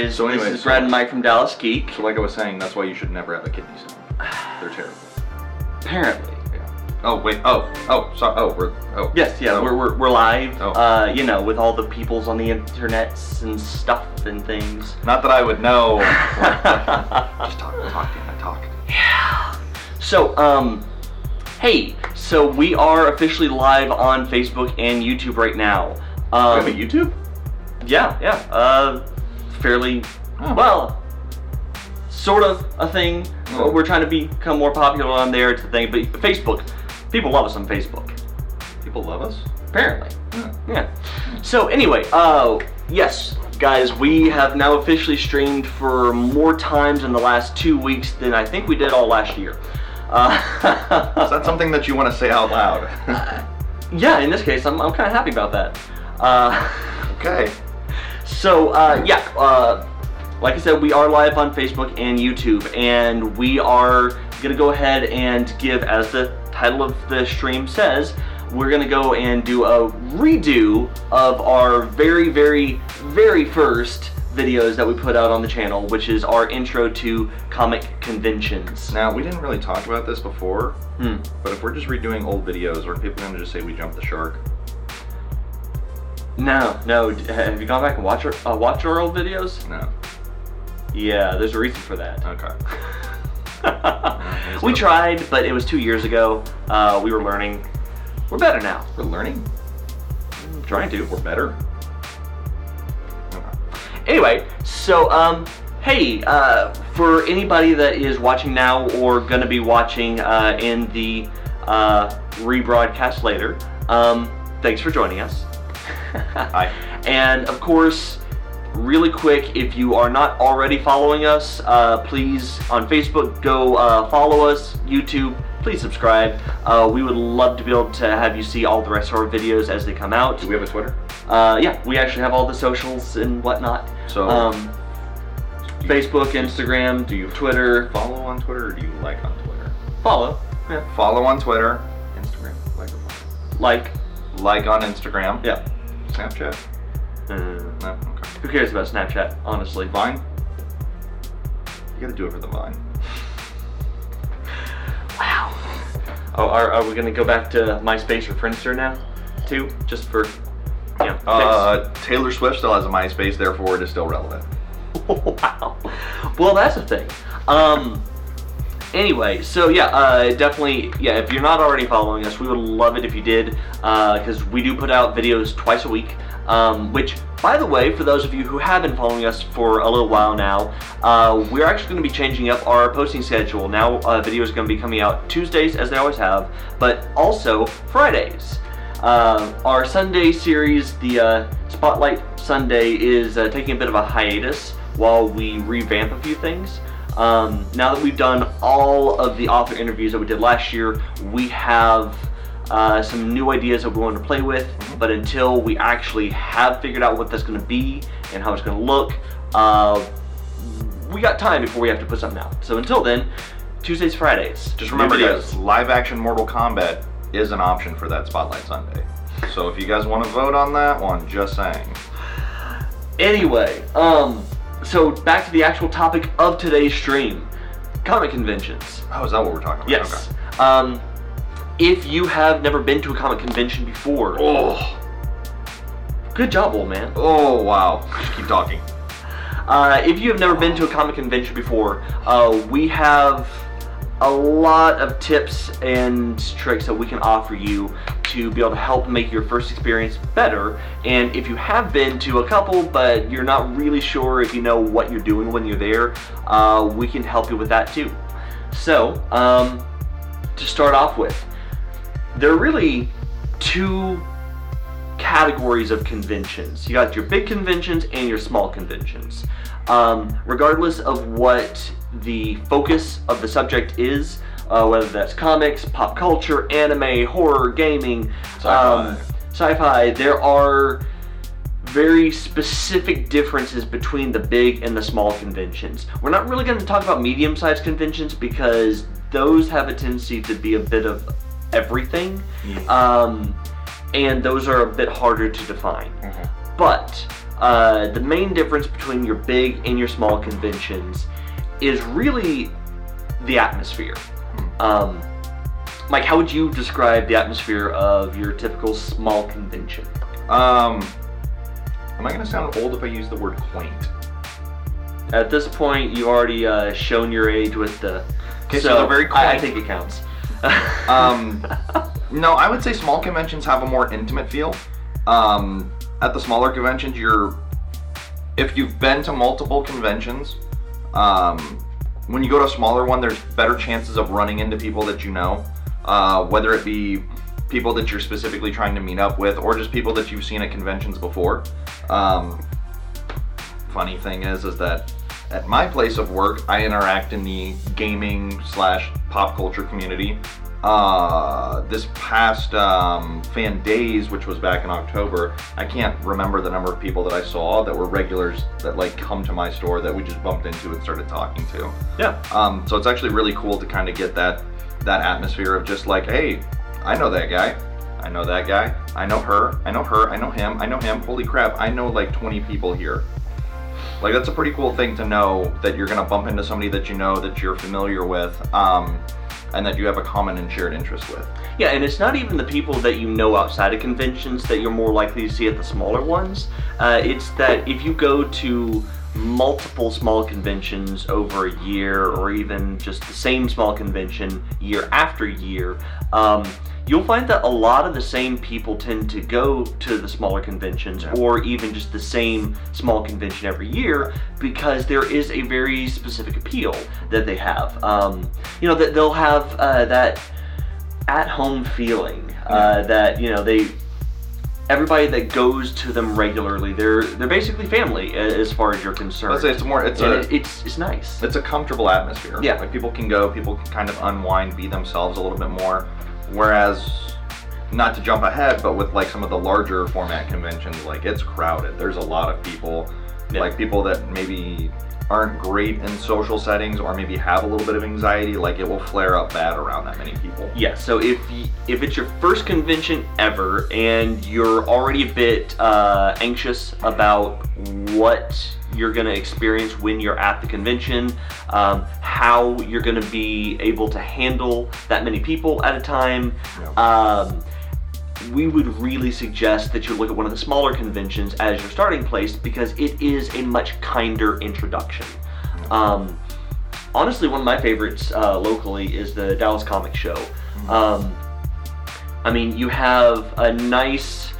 Guys, So anyway, this is so- Brad and Mike from Dallas Geek. So like I was saying, that's why you should never have a kidney stone. They're terrible. Apparently. Yeah. Oh wait. Oh oh sorry. Oh we're oh Yes, yeah, Oh. we're, we're, we're live, Oh. uh, you know, with all the peoples on the internets and stuff and things. Not that I would know. Just talk. Talk. Damn it. Talk. Yeah. So, um, hey, so we are officially live on Facebook and YouTube right now. We Um, have a YouTube. yeah, yeah, uh, fairly, Oh. well, sort of a thing. Oh. We're trying to become more popular on there, it's the thing, but Facebook, people love us on Facebook. People love us. Apparently. Yeah. Yeah. So anyway, uh, yes, guys, we have now officially streamed for more times in the last two weeks than I think we did all last year. Uh, Is that something that you want to say out loud? yeah, in this case, I'm, I'm kind of happy about that. Uh, okay. So uh, yeah, uh, like I said, we are live on Facebook and YouTube, and we are gonna go ahead and give, as the title of the stream says, we're gonna go and do a redo of our very, very, very first videos that we put out on the channel, which is our intro to comic conventions. Now we didn't really talk about this before, Hmm. but if we're just redoing old videos, are people to just say we jumped the shark? No, no. Have you gone back and watched our, uh, watched our old videos? No. Yeah, there's a reason for that. Okay. we tried, but it was two years ago. Uh, we were learning. We're better now. We're learning. Trying to. We're better. Okay. Anyway, so um, hey, uh, for anybody that is watching now or gonna be watching uh, in the uh, rebroadcast later, um, thanks for joining us. Hi. And of course, really quick, if you are not already following us, uh, please on Facebook go uh, follow us. YouTube, please subscribe. Uh, we would love to be able to have you see all the rest of our videos as they come out. Do we have a Twitter? Uh, yeah, we actually have all the socials and whatnot. So Um, Facebook, Instagram, Do you have Twitter. follow on Twitter or do you like on Twitter? Follow. Yeah. Follow on Twitter, Instagram, like, Like. Like on Instagram, Yeah. Snapchat. Uh, No, okay. who cares about Snapchat, honestly? Vine. You gotta do it for the Vine. Wow. Oh, are, are we gonna go back to MySpace or Friendster now, too? Just for, you know, Uh, Taylor Swift still has a MySpace, therefore it is still relevant. wow. Well, that's the thing. Um. Anyway, so yeah, uh, definitely, yeah. If you're not already following us, we would love it if you did, because we do put out videos twice a week. Um, which, by the way, for those of you who have been following us for a little while now, uh, we're actually going to be changing up our posting schedule. Now, uh, videos are going to be coming out Tuesdays, as they always have, but also Fridays. Uh, our Sunday series, the uh, Spotlight Sunday, is uh, taking a bit of a hiatus while we revamp a few things. Um, now that we've done all of the author interviews that we did last year, we have uh, some new ideas that we want to play with. But until we actually have figured out what that's going to be and how it's going to look, uh, we got time before we have to put something out. So until then, Tuesdays, Fridays. Just remember, guys, live action Mortal Kombat is an option for that Spotlight Sunday. So if you guys want to vote on that one, just saying. Anyway, um, so back to the actual topic of today's stream comic conventions. Oh, is that what we're talking about? Yes. Um, if you have never been to a comic convention before, Oh, good job, old man. oh, wow. Just keep talking. Uh, if you have never been to a comic convention before, uh, we have a lot of tips and tricks that we can offer you to be able to help make your first experience better. And if you have been to a couple, but you're not really sure if you know what you're doing when you're there, uh, we can help you with that too. So, um, to start off with, there are really two categories of conventions. You got your big conventions and your small conventions. Um, regardless of what the focus of the subject is, uh, whether that's comics, pop culture, anime, horror, gaming, um, sci-fi, there are very specific differences between the big and the small conventions. We're not really going to talk about medium-sized conventions because those have a tendency to be a bit of everything, Yeah. um, and those are a bit harder to define. Mhm. But uh, the main difference between your big and your small conventions is really the atmosphere. Um, Mike, how would you describe the atmosphere of your typical small convention? Um, am I gonna sound old if I use the word quaint? At this point, you've already uh, shown your age with the. Okay, so they're very I, I think it counts. Um, no, I would say small conventions have a more intimate feel. Um, at the smaller conventions, you're if you've been to multiple conventions, um, when you go to a smaller one, there's better chances of running into people that you know, uh, whether it be people that you're specifically trying to meet up with, or just people that you've seen at conventions before. Um, funny thing is, is that at my place of work, I interact in the gaming slash pop culture community. Uh, this past um, fan days, which was back in October, I can't remember the number of people that I saw that were regulars that like come to my store that we just bumped into and started talking to. yeah. Um, so it's actually really cool to kind of get that that atmosphere of just like, hey, I know that guy, I know that guy, I know her, I know her, I know him, I know him. Holy crap, I know like 20 people here. Like that's a pretty cool thing to know that you're gonna bump into somebody that you know that you're familiar with, um, and that you have a common and shared interest with. Yeah, and it's not even the people that you know outside of conventions that you're more likely to see at the smaller ones. Uh, it's that if you go to multiple small conventions over a year, or even just the same small convention year after year, um, you'll find that a lot of the same people tend to go to the smaller conventions, Yeah. or even just the same small convention every year, because there is a very specific appeal that they have. Um, you know, that they'll have uh, that at home feeling uh, that you know they everybody that goes to them regularly they're they're basically family as far as you're concerned Let's say it's more, it's And a, it- it's it's nice it's a comfortable atmosphere. Yeah. Like people can go, people can kind of unwind, be themselves a little bit more. Whereas, not to jump ahead, but with like some of the larger format conventions, like it's crowded. There's a lot of people, Yeah. like people that maybe aren't great in social settings or maybe have a little bit of anxiety. Like it will flare up bad around that many people. yeah so if if it's your first convention ever and you're already a bit uh, anxious about what you're going to experience when you're at the convention um, how you're going to be able to handle that many people at a time um, we would really suggest that you look at one of the smaller conventions as your starting place because it is a much kinder introduction. Um, honestly, one of my favorites uh, locally is the Dallas Comic Show. Um, I mean, you have a nice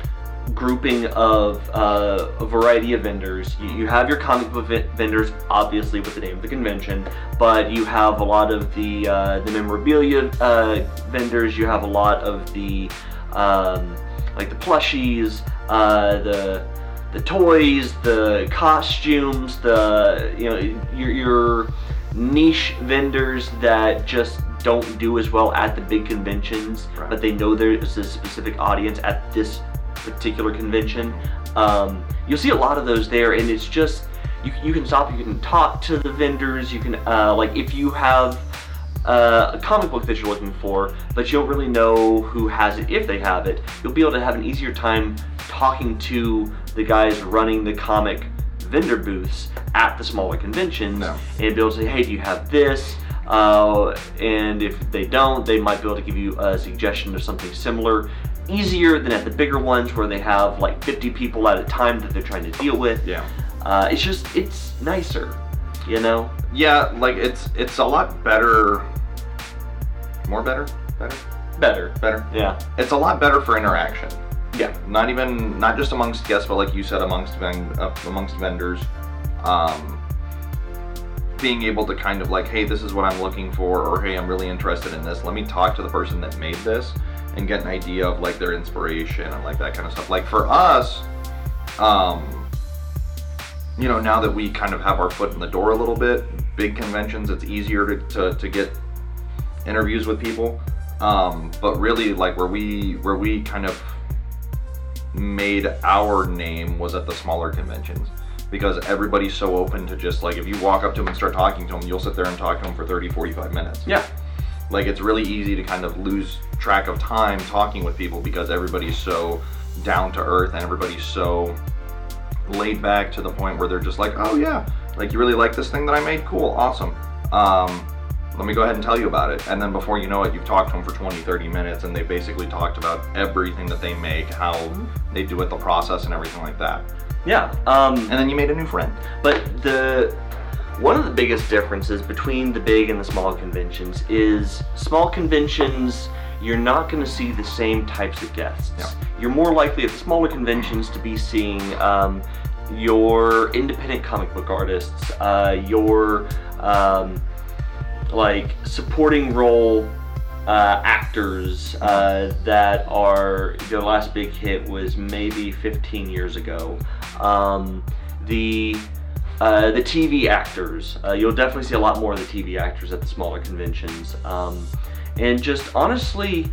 grouping of uh, a variety of vendors. You, you have your comic book ven- vendors, obviously with the name of the convention, but you have a lot of the uh, the memorabilia uh, vendors. You have a lot of the um, like the plushies, uh, the the toys, the costumes, the you know your your niche vendors that just don't do as well at the big conventions, Right. but they know there's a specific audience at this particular convention. Um, you'll see a lot of those there, and it's just you, you can stop, you can talk to the vendors, you can uh, like if you have uh, a comic book that you're looking for, but you don't really know who has it if they have it, you'll be able to have an easier time talking to the guys running the comic vendor booths at the smaller conventions No. and be able to say, hey, do you have this? Uh, and if they don't, they might be able to give you a suggestion of something similar. Easier than at the bigger ones where they have like 50 people at a time that they're trying to deal with. Yeah. Uh, it's just, it's nicer, you know? Yeah, like it's it's a lot better. More better, better, Better. better. Yeah. It's a lot better for interaction. Yeah. not even not just amongst guests, but like you said, amongst ven- uh, amongst vendors, um, being able to kind of like, hey, this is what I'm looking for, or hey, I'm really interested in this. Let me talk to the person that made this and get an idea of like their inspiration and like that kind of stuff. Like for us, um, you know, now that we kind of have our foot in the door a little bit, big conventions, it's easier to, to, to get interviews with people. Um, but really, like where we where we kind of made our name was at the smaller conventions because everybody's so open to just like if you walk up to them and start talking to them, you'll sit there and talk to them for 30, 45 minutes. Yeah. Like it's really easy to kind of lose track of time talking with people because everybody's so down to earth and everybody's so laid back to the point where they're just like, oh yeah, like you really like this thing that I made? Cool, awesome. Um, let me go ahead and tell you about it. And then before you know it, you've talked to them for 20, 30 minutes and they basically talked about everything that they make, how they do it, the process, and everything like that. Yeah. Um, And then you made a new friend. But the one of the biggest differences between the big and the small conventions is small conventions you're not going to see the same types of guests. Yeah. You're more likely at the smaller conventions to be seeing um, your independent comic book artists, uh, your um, like supporting role uh, actors uh, that are their last big hit was maybe 15 years ago. Um, the uh, the TV actors, uh, you'll definitely see a lot more of the TV actors at the smaller conventions. Um, and just honestly,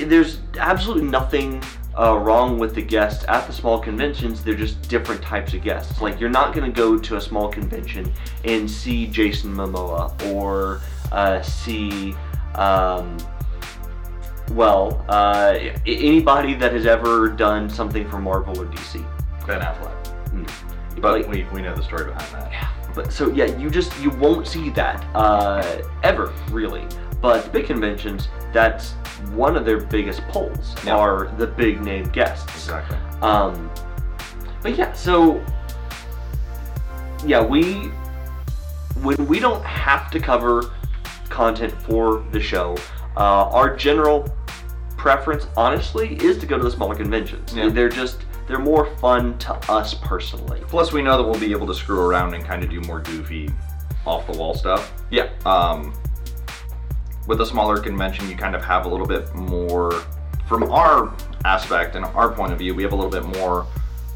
there's absolutely nothing uh, wrong with the guests at the small conventions. They're just different types of guests. Like you're not going to go to a small convention and see Jason Momoa or uh, see, um, well, uh, anybody that has ever done something for Marvel or DC. Ben Affleck. Mm. But Like- we, we know the story behind that. Yeah. But so yeah, you just you won't see that uh, ever really. But the big conventions, that's one of their biggest pulls Yeah. are the big name guests. Exactly. Um, but yeah, so yeah, we when we don't have to cover content for the show, uh, our general preference, honestly, is to go to the smaller conventions. Yeah. They're just they're more fun to us personally. Plus, we know that we'll be able to screw around and kind of do more goofy, off the wall stuff. Yeah. Um, with a smaller convention, you kind of have a little bit more, from our aspect and our point of view, we have a little bit more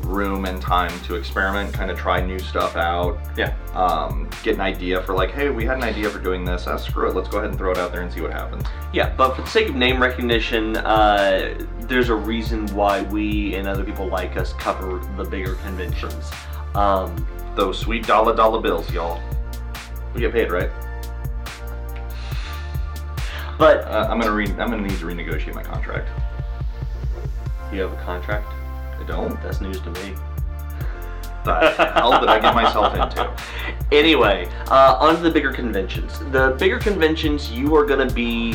room and time to experiment, kind of try new stuff out, Yeah. um, get an idea for like, hey, we had an idea for doing this. Ah, screw it, let's go ahead and throw it out there and see what happens. Yeah, but for the sake of name recognition, uh, there's a reason why we and other people like us cover the bigger conventions. Um, Those sweet dollar dollar bills, y'all. We get paid, right? But Uh, I'm gonna re- I'm gonna need to renegotiate my contract. you have a contract. I don't. That's news to me. The hell did I get myself into? Anyway, uh, on to the bigger conventions. The bigger conventions, you are going to be.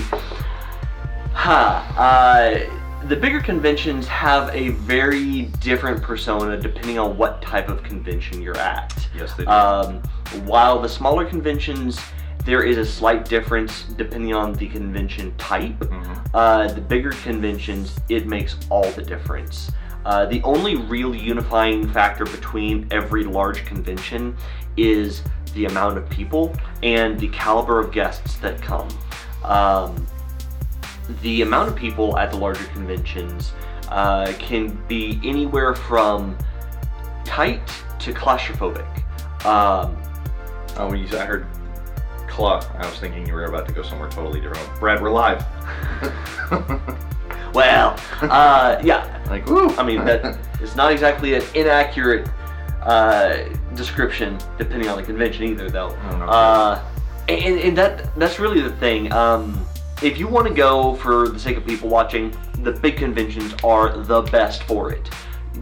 Huh. Uh, the bigger conventions have a very different persona depending on what type of convention you're at. Yes, they do. Um, while the smaller conventions, there is a slight difference depending on the convention type. Mhm. Uh, the bigger conventions, it makes all the difference. Uh, the only real unifying factor between every large convention is the amount of people and the caliber of guests that come. Um, the amount of people at the larger conventions uh, can be anywhere from tight to claustrophobic. Um, Oh, when you said I heard I was thinking you were about to go somewhere totally different. Brad, we're live. well, uh, yeah, like, woo. I mean, that is not exactly an inaccurate uh, description, depending on the convention either, though. No Uh, and, and that that's really the thing. Um, if you want to go for the sake of people watching, the big conventions are the best for it.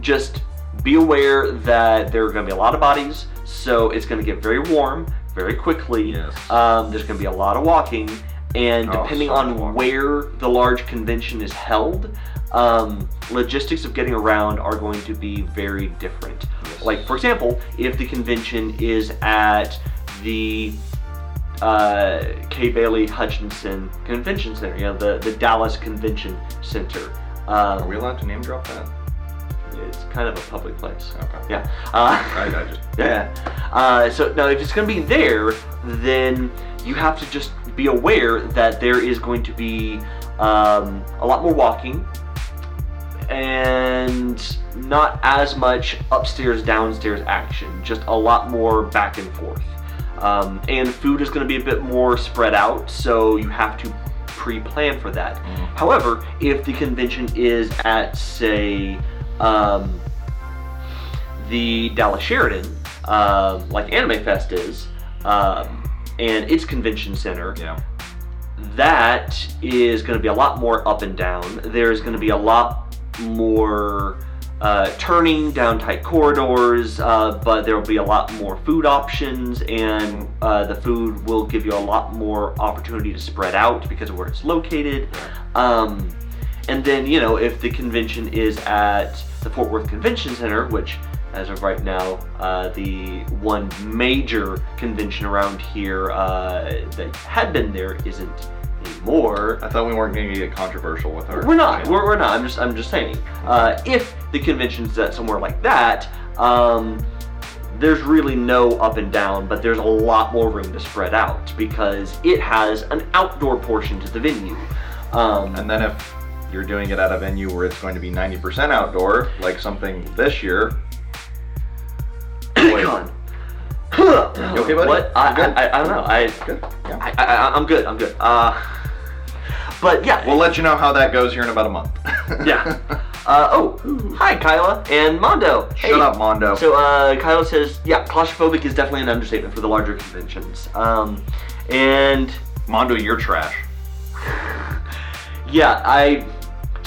Just be aware that there are going to be a lot of bodies, so it's going to get very warm very quickly. Yes. Um, there's going to be a lot of walking, and Oh, depending so on walking. where the large convention is held, um, logistics of getting around are going to be very different. Yes. Like, for example, if the convention is at the uh, Kay Bailey Hutchison Convention Center, you know, the, the Dallas Convention Center. Um, Are we allowed to name drop that? It's kind of a public place. Okay. Yeah. Uh, I, I just yeah. Uh, so now, if it's going to be there, then you have to just be aware that there is going to be um, a lot more walking and not as much upstairs downstairs action. Just a lot more back and forth. Um, and food is going to be a bit more spread out, so you have to pre-plan for that. Mhm. However, if the convention is at, say, um, the Dallas Sheraton, um, like Anime Fest is, um, and its convention center, yeah. that is going to be a lot more up and down. There's going to be a lot more uh, turning down tight corridors, uh, but there will be a lot more food options, and uh, the food will give you a lot more opportunity to spread out because of where it's located. Um, and then, you know, if the convention is at the Fort Worth Convention Center, which as of right now, uh, the one major convention around here uh, that had been there isn't anymore. I thought we weren't going to get controversial with our. We're not. We're, we're not. I'm just. I'm just saying. Uh, if the convention's at somewhere like that, um, there's really no up and down, but there's a lot more room to spread out because it has an outdoor portion to the venue. Um, And then if you're doing it at a venue where it's going to be 90% outdoor, like something this year. Wait. You okay, buddy? What? I, You good? I, I, I don't know. I, good. Yeah. I, I, I'm good. I'm good. Uh, but yeah. We'll let you know how that goes here in about a month. yeah. Uh, oh, hi, Kyla and Mondo. Shut Hey. up, Mondo. So uh, Kyla says, yeah, claustrophobic is definitely an understatement for the larger conventions. Um, and Mondo, you're trash. yeah, I.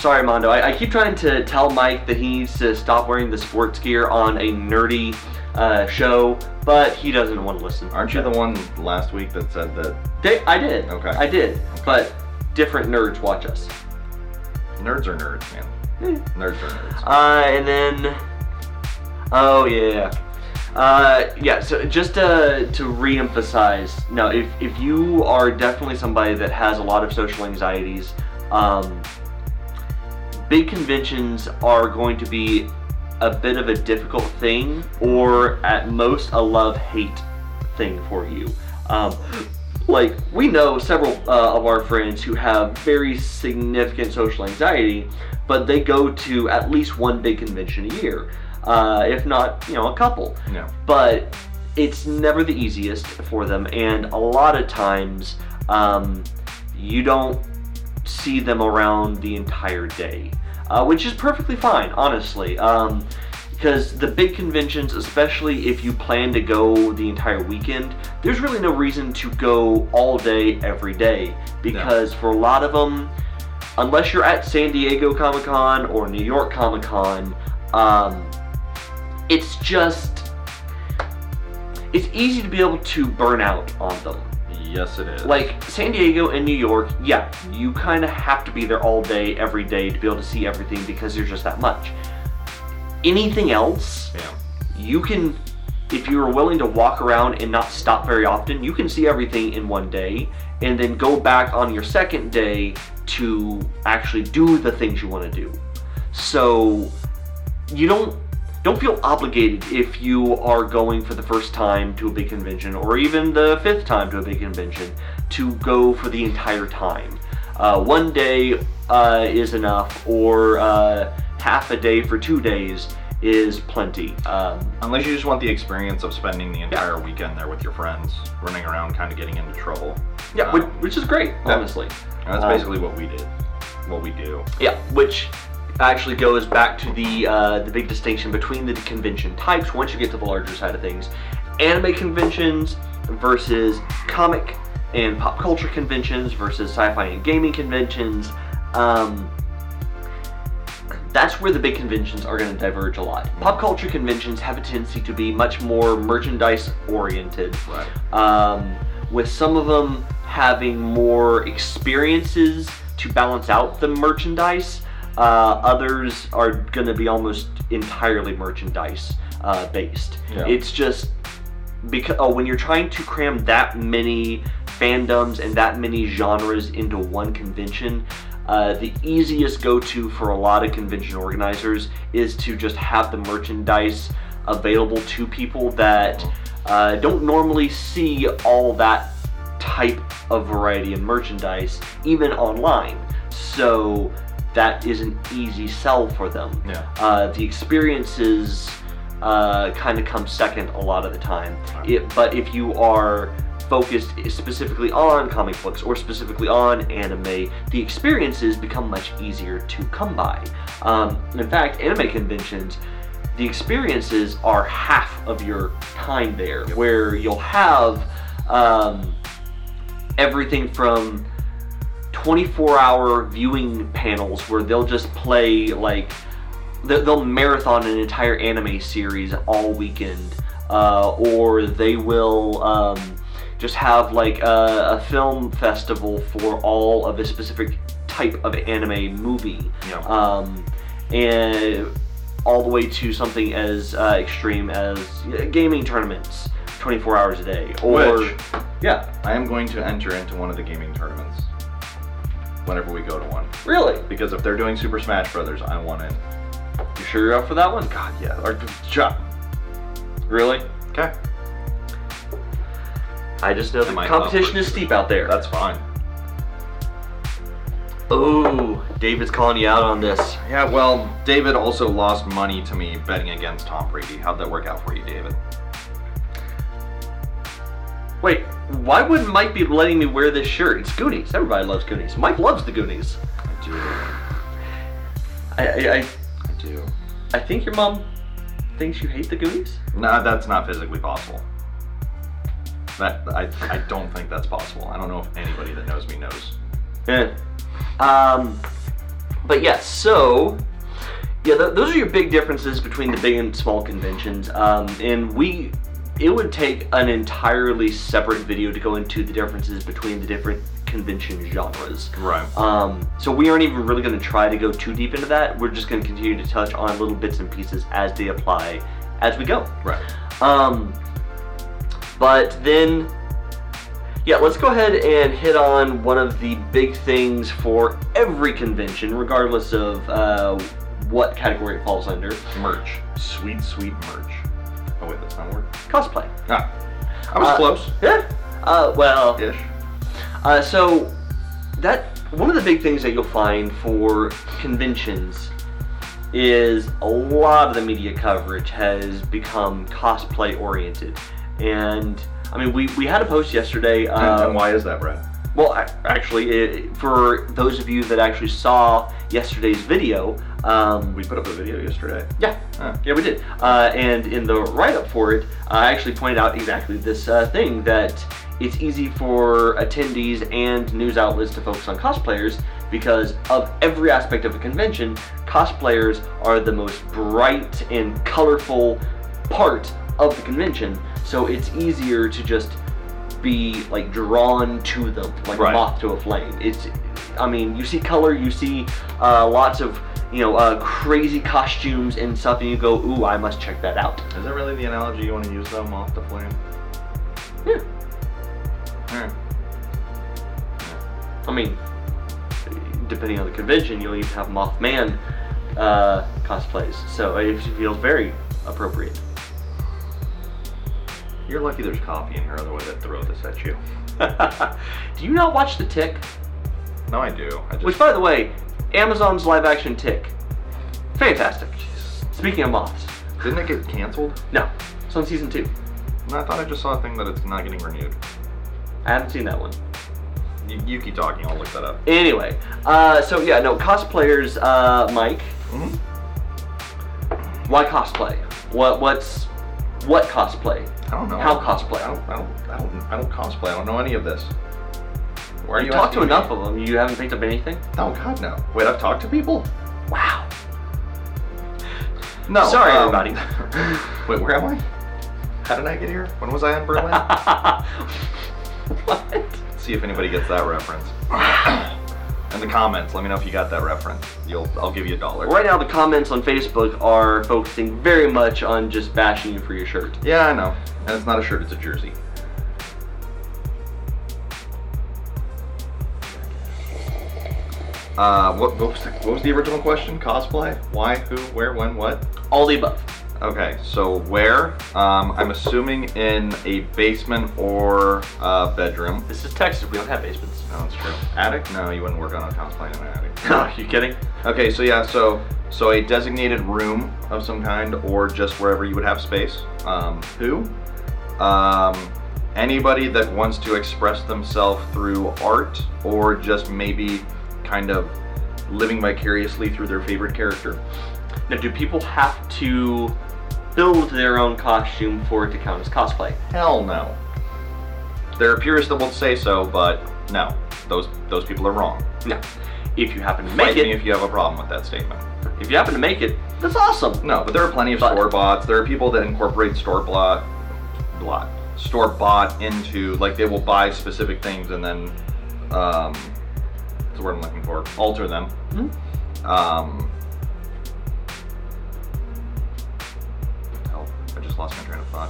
Sorry, Mondo. I, I keep trying to tell Mike that he needs to stop wearing the sports gear on a nerdy uh, show, but he doesn't want to listen. Aren't you the one last week that said that They, I did. Okay. I did. But different nerds watch us. nerds are nerds, man? Nerds are nerds. Uh, and then, oh yeah, uh, yeah. So just to to re-emphasize, no, if if you are definitely somebody that has a lot of social anxieties, um, big conventions are going to be a bit of a difficult thing, or at most a love-hate thing for you. Um, like we know several uh, of our friends who have very significant social anxiety, but they go to at least one big convention a year, uh, if not, you know, a couple. Yeah. But it's never the easiest for them, and a lot of times um, you don't see them around the entire day, uh, which is perfectly fine, honestly. Um, because the big conventions, especially if you plan to go the entire weekend, there's really no reason to go all day every day. Because for a lot of them, unless you're at San Diego Comic Con or New York Comic Con, um, it's just it's easy to be able to burn out on them. Yes, it is. Like San Diego and New York, yeah, you kind of have to be there all day, every day to be able to see everything because there's just that much. Anything else, yeah. you can, if you're willing to walk around and not stop very often, you can see everything in one day and then go back on your second day to actually do the things you want to do. So you don't don't feel obligated if you are going for the first time to a big convention or even the fifth time to a big convention to go for the entire time. Uh, one day uh, is enough, or uh, half a day for two days is plenty. Um, Unless you just want the experience of spending the entire weekend there with your friends, running around, kind of getting into trouble. yeah, Um, which, which is great, yeah. honestly. That's Um, basically what we did. What we do. Yeah, which actually goes back to the uh, the big distinction between the convention types. Once you get to the larger side of things, anime conventions versus comic and pop culture conventions versus sci-fi and gaming conventions. Um, that's where the big conventions are going to diverge a lot. Pop culture conventions have a tendency to be much more merchandise oriented Right. um, with some of them having more experiences to balance out the merchandise. Uh, others are going to be almost entirely merchandise uh, based. Yeah. It's just because oh, when you're trying to cram that many fandoms and that many genres into one convention. Uh, the easiest go-to for a lot of convention organizers is to just have the merchandise available to people that uh, don't normally see all that type of variety of merchandise, even online. So that is an easy sell for them. Yeah. Uh, the experiences uh, kind of come second a lot of the time. It, but if you are focused specifically on comic books or specifically on anime, the experiences become much easier to come by. Um, in fact, anime conventions, the experiences are half of your time there, where you'll have um, everything from 24 hour viewing panels where they'll just play like they- they'll marathon an entire anime series all weekend, uh, or they will um, just have like a, a film festival for all of a specific type of anime movie, Yeah. um, and all the way to something as uh, extreme as gaming tournaments, 24 hours a day, or Which- yeah, I am going to enter into one of the gaming tournaments whenever we go to one. really, Because if they're doing Super Smash Brothers, I want in. you sure you're up for that one? God, yeah. Or, shot. Really? Okay. I just know the Might competition is steep out there. That's fine. Oh, David's calling you out on this. Yeah, well, David also lost money to me betting against Tom Brady. How'd that work out for you, David? Wait, why would Mike be letting me wear this shirt? It's Goonies. Everybody loves Goonies. Mike loves the Goonies. I do. I, I, I, I do. I think your mom thinks you hate the Goonies. Nah, that's not physically possible. That I, I don't think that's possible. I don't know if anybody that knows me knows. Yeah. Um, but yeah, so yeah, th- those are your big differences between the big and small conventions. Um, and we, it would take an entirely separate video to go into the differences between the different convention genres. Right. Um, so we aren't even really going to try to go too deep into that. We're just going to continue to touch on little bits and pieces as they apply as we go. Right. Um, but then, yeah, let's go ahead and hit on one of the big things for every convention, regardless of uh, what category it falls under Merch. Sweet, sweet merch. Oh wait, that's not a word. cosplay. Ah, I was Uh, close. Yeah. Uh, well, Ish. Uh, so that one of the big things that you'll find for conventions is a lot of the media coverage has become cosplay oriented, and I mean we, we had a post yesterday. And, and why is that, Brad? Well, actually, it, for those of you that actually saw yesterday's video, um, We put up a video yesterday. yeah, Huh. yeah, we did. Uh, and in the write up for it, I actually pointed out exactly this uh, thing that it's easy for attendees and news outlets to focus on cosplayers because of every aspect of a convention, cosplayers are the most bright and colorful part of the convention. So it's easier to just be like drawn to them like Right. a moth to a flame. It's, I mean, you see color, you see uh, lots of you know uh, crazy costumes and stuff, and you go, ooh, I must check that out. Is that really the analogy you want to use though, moth to flame? Yeah. Alright. I mean, depending on the convention, you'll even have Mothman uh, cosplays, so it feels very appropriate. You're lucky there's coffee in here, otherwise I'd throw this at you. Do you not watch The Tick? No, I do. I just Which, by the way, Amazon's live-action Tick, fantastic. Speaking of moths, didn't it get canceled? no, it's on season two. No, I thought I just saw a thing that it's not getting renewed. I haven't seen that one. You, you keep talking, I'll look that up. Anyway, uh, so yeah, no cosplayers. Uh, Mike, Mhm. why cosplay? What what's what cosplay? I don't know. How cosplay? I don't, I don't, I don't, I don't cosplay. I don't know any of this. Why are you, you talked to me? enough of them. You haven't picked up anything. Oh God, no. Wait, I've talked to people. Wow. No. Sorry, um, everybody. Wait, where am I? How did I get here? When was I in Berlin? what? See if anybody gets that reference. in the comments, let me know if you got that reference. You'll, I'll give you a dollar. Right now, the comments on Facebook are focusing very much on just bashing you for your shirt. Yeah, I know. And it's not a shirt; it's a jersey. Uh, what, what, was the, what was the original question? Cosplay? Why? Who? Where? When? What? All the above. Okay, so where? Um, I'm assuming in a basement or uh, bedroom. This is Texas. We don't have basements. No, that's true. Attic? No, you wouldn't work on a cosplay in an attic. Are you kidding? Okay, so yeah, so so a designated room of some kind, or just wherever you would have space. Um, who? Um, anybody that wants to express themselves through art, or just maybe kind of living vicariously through their favorite character. Now, do people have to build their own costume for it to count as cosplay? Hell no. There are purists that won't say so, but no, those those people are wrong. No. If you happen to Fight make me it, if you have a problem with that statement. if you happen to make it, That's awesome. No, but there are plenty of But- store bots. There are people that incorporate store bot, blot, store bot into like they will buy specific things and then, um, that's the word I'm looking for, alter them. Mhm. Um, just lost my train of thought.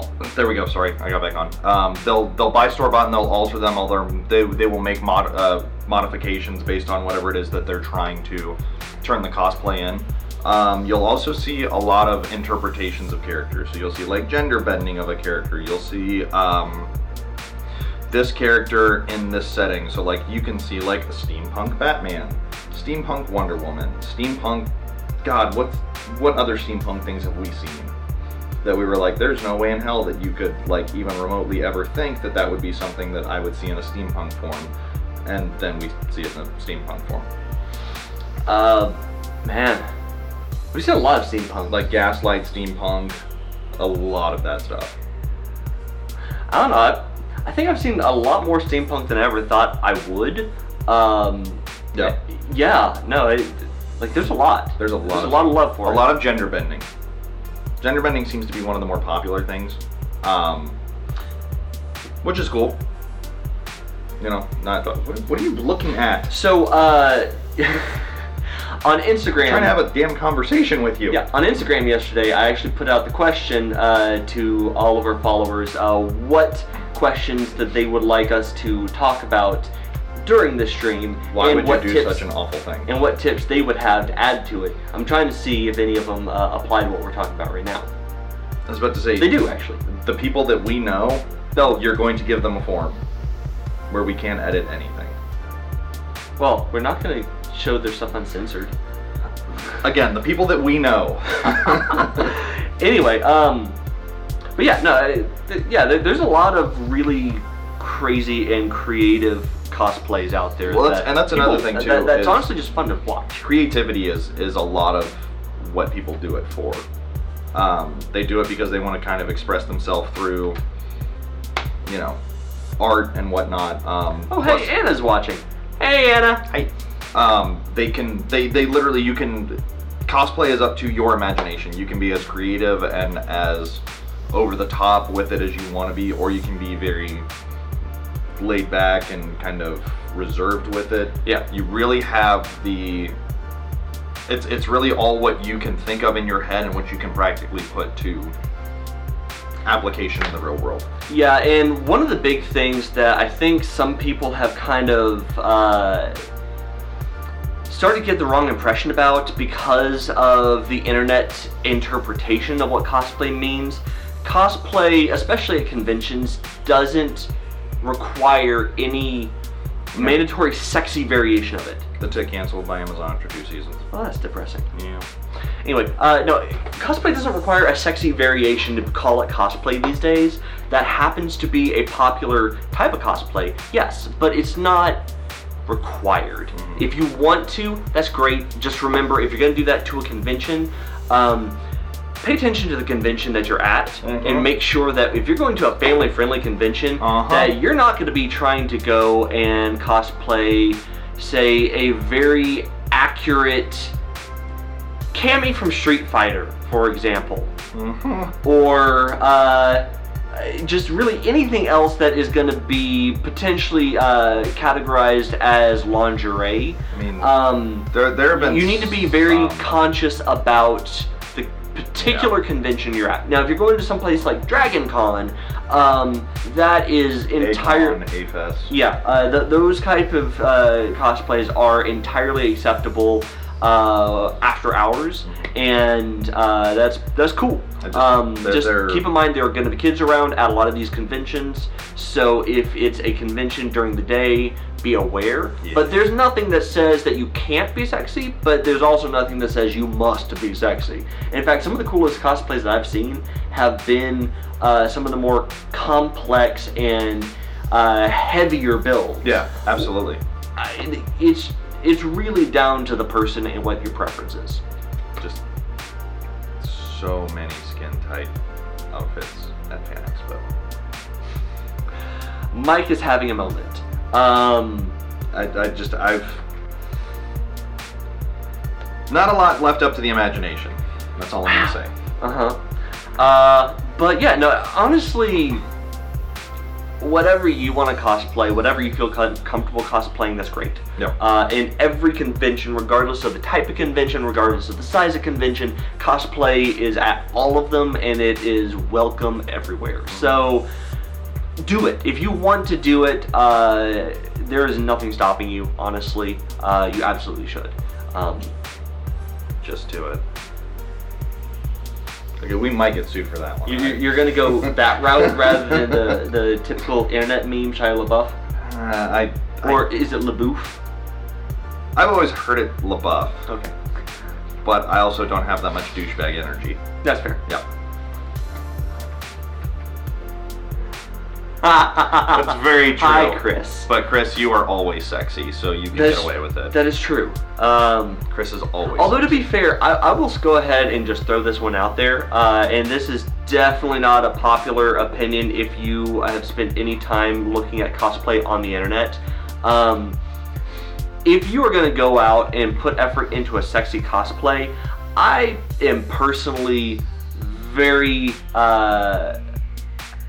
Oh, There we go. Sorry, I got back on. Um, they'll they'll buy store bought and they'll alter them. All they they will make mod, uh, modifications based on whatever it is that they're trying to turn the cosplay in. Um, you'll also see a lot of interpretations of characters. So you'll see like gender bending of a character. You'll see um, this character in this setting. So like you can see like a steampunk Batman, steampunk Wonder Woman, steampunk. God, what what other steampunk things have we seen? That we were like, there's no way in hell that you could like even remotely ever think that that would be something that I would see in a steampunk form, and then we see it in a steampunk form. Uh, man, we've seen a lot of steampunk. Like gaslight, steampunk, a lot of that stuff. I don't know. I, I think I've seen a lot more steampunk than I ever thought I would. Um, Yeah. Yeah. No. It, like, there's a lot. There's a lot. There's a of- lot of love for a it. lot of gender bending. Gender bending seems to be one of the more popular things, um, which is cool. You know, not what, what are you looking at? So, uh, on Instagram. I'm trying to have a damn conversation with you. Yeah, on Instagram yesterday, I actually put out the question uh, to all of our followers uh, what questions that they would like us to talk about during the stream. Why and would you what do tips, such an awful thing? And what tips they would have to add to it. I'm trying to see if any of them uh, apply to what we're talking about right now. I was about to say They do, actually. The people that we know, though, you're going to give them a form where we can't edit anything. Well, we're not going to show their stuff uncensored. Again, the people that we know. anyway, um, but yeah, no, th- yeah, there, there's a lot of really crazy and creative cosplays out there. Well, that's- that and that's another thing, too, that- that's honestly just fun to watch. creativity is is a lot of what people do it for. Um, they do it because they want to kind of express themselves through, you know, art and whatnot. Um, Oh, plus- hey, Anna's watching. Hey, Anna. Hi. Um, they can they they literally you can cosplay is up to your imagination. You can be as creative and as over the top with it as you want to be, or you can be very laid back and kind of reserved with it. Yeah. You really have the it's it's really all what you can think of in your head and what you can practically put to application in the real world. Yeah, and one of the big things that I think some people have kind of uh, started to get the wrong impression about because of the internet interpretation of what cosplay means. Cosplay, especially at conventions, doesn't require any mandatory sexy variation of it. The tick canceled by Amazon after two seasons. Well, that's depressing. Yeah. Anyway, uh, no, cosplay doesn't require a sexy variation to call it cosplay these days. That happens to be a popular type of cosplay, yes, but it's not required. Mhm. If you want to, that's great. Just remember, if you're going to do that to a convention, um, pay attention to the convention that you're at and make sure that if you're going to a family-friendly convention, Uh-huh. that you're not going to be trying to go and cosplay, say, a very accurate Cammy from Street Fighter, for example, Mm-hmm. or uh, just really anything else that is going to be potentially uh, categorized as lingerie. I mean, Um, there there have been you need to be very some- conscious about particular convention you're at. Now, if you're going to someplace like Dragon Con, um, that is entire. A-Fest. Yeah, uh, th- those type of uh, cosplays are entirely acceptable uh, after hours, and uh, that's that's cool. Just- Um, they're- just they're- keep in mind there are going to be kids around at a lot of these conventions, so if it's a convention during the day, be aware. Yeah. But there's nothing that says that you can't be sexy, but there's also nothing that says you must be sexy. In fact, some of the coolest cosplays that I've seen have been uh, some of the more complex and uh, heavier builds. Yeah, absolutely. I- it's it's really down to the person and what your preference is. Just so many skin tight outfits at Fan Expo. Mike is having a moment. Um, I, I just I've Not a lot left up to the imagination. That's all I'm gonna say. Uh-huh. Uh But yeah, no. Honestly, whatever you want to cosplay, whatever you feel com- comfortable cosplaying, that's great. Yep. Uh, in every convention, regardless of the type of convention, regardless of the size of convention, cosplay is at all of them, and it is welcome everywhere. So do it if you want to do it. Uh, there is nothing stopping you. Honestly, uh, you absolutely should. Um, Just do it. Okay, we might get sued for that one. you, right? you're gonna go that route rather than the, the typical internet meme Shia LaBeouf, Uh, I, or is it LaBeouf? I, I've always heard it LaBeouf, Okay, but I also don't have that much douchebag energy. that's fair. Yep. That's very true. Hi, Chris. But Chris, you are always sexy, so you can That's- get away with it. That is true. Um, Chris is always. although to be fair, I, I will go ahead and just throw this one out there, uh, and this is definitely not a popular opinion if you have spent any time looking at cosplay on the internet. Um, if you are going to go out and put effort into a sexy cosplay, I am personally very uh,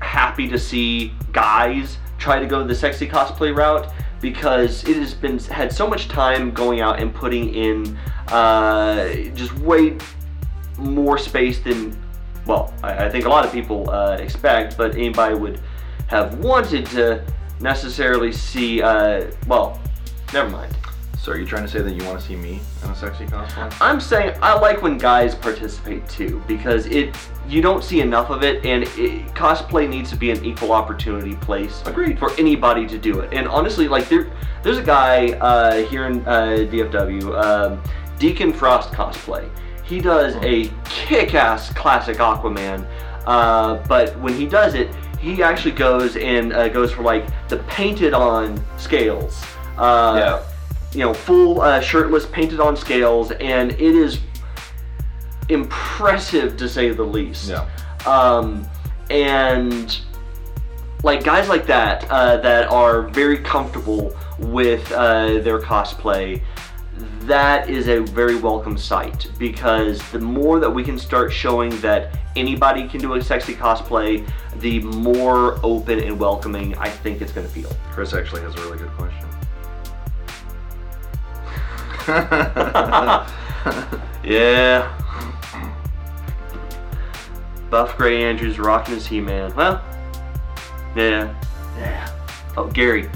happy to see guys try to go the sexy cosplay route because it has been had so much time going out and putting in uh, just way more space than well I, I think a lot of people uh, expect but anybody would have wanted to necessarily see uh, well never mind So are you trying to say that you want to see me in a sexy cosplay? I'm saying I like when guys participate too because it you don't see enough of it, and it, cosplay needs to be an equal opportunity place. Agreed. For anybody to do it, and honestly, like there, there's a guy uh, here in uh, DFW, um, Deacon Frost cosplay. He does a kick-ass classic Aquaman, uh, but when he does it, he actually goes and uh, goes for like the painted-on scales. Uh, Yeah. You know, full uh, shirtless, painted on scales, and it is impressive to say the least. Yeah. Um, and like guys like that uh, that are very comfortable with uh, their cosplay, that is a very welcome sight because the more that we can start showing that anybody can do a sexy cosplay, the more open and welcoming I think it's going to feel. Chris actually has a really good question. Yeah. Buff Gray Andrews rocking his He-Man. Well, yeah, yeah. Oh, Gary,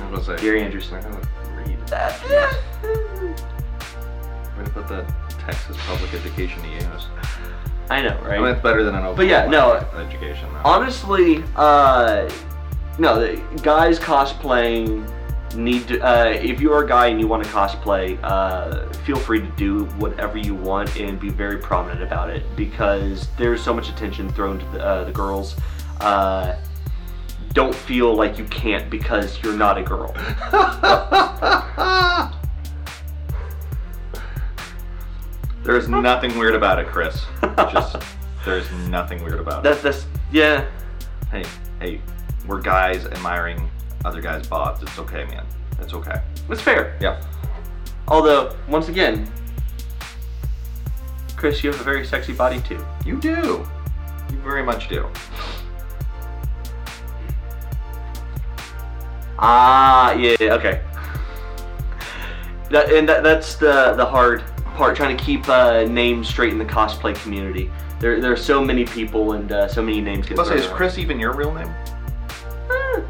I was say. Gary Andrews. I'm gonna read. Yeah. I'm gonna put the Texas public education to use. I know, right? I mean, it's better than an open But yeah, no. education. Though. Honestly, uh, no, the guys cosplaying need to. Uh, if you are a guy and you want to cosplay, uh, feel free to do whatever you want and be very prominent about it because there's so much attention thrown to the, uh, the girls. Uh, don't feel like you can't because you're not a girl. There's nothing weird about it, Chris. Just there's nothing weird about it. That, that's yeah. Hey, hey, we're guys admiring other guys' bods. It's okay, man. It's okay. It's fair. Yeah. Although, once again, Chris, you have a very sexy body too. You do. You very much do. Ah, yeah, okay. That and that, that's the the hard part, trying to keep uh, names straight in the cosplay community. There, there are so many people and uh, so many names get Let's say, is around. Chris even your real name? Eh,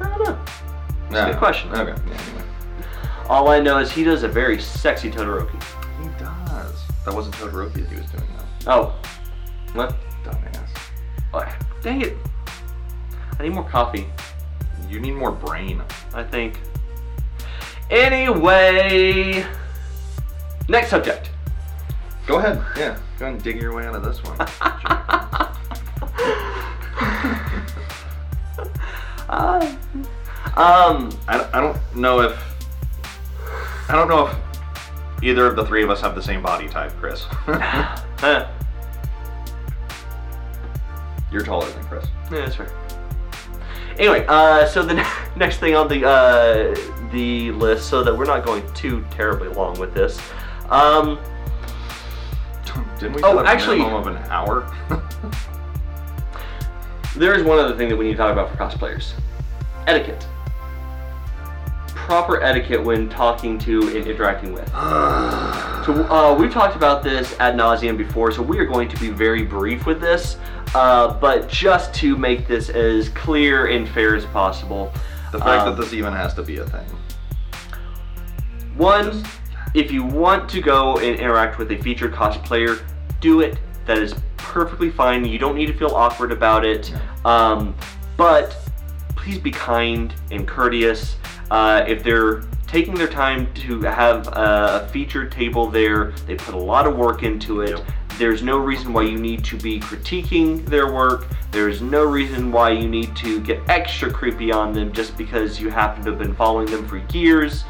I don't know. That's a good question. Okay. Yeah, anyway. All I know is he does a very sexy Todoroki. He does. That wasn't Todoroki that he was doing though. Oh, what? Dumbass. Oh, Dang it! I need more coffee. You need more brain. I think. Anyway, next subject. Go ahead. Yeah. Go ahead and dig your way out of this one. Uh, um, I, don't- I don't know if I don't know if either of the three of us have the same body type, Chris. You're taller than Chris. Yeah, that's right. Anyway, uh, so the next thing on the uh, the list, so that we're not going too terribly long with this, um, Didn't we Oh, set a actually- minimum of an hour? There is one other thing that we need to talk about for cosplayers etiquette. Proper etiquette when talking to and interacting with. So uh, we've talked about this ad nauseum before, so we are going to be very brief with this. Uh, but just to make this as clear and fair as possible, the fact um, that this even has to be a thing. One, if you want to go and interact with a featured cosplayer, do it. That is perfectly fine. You don't need to feel awkward about it. Um, but please be kind and courteous. Uh, if they're taking their time to have a featured table there, they put a lot of work into it. Yep. There's no reason why you need to be critiquing their work. There's no reason why you need to get extra creepy on them just because you happen to have been following them for years.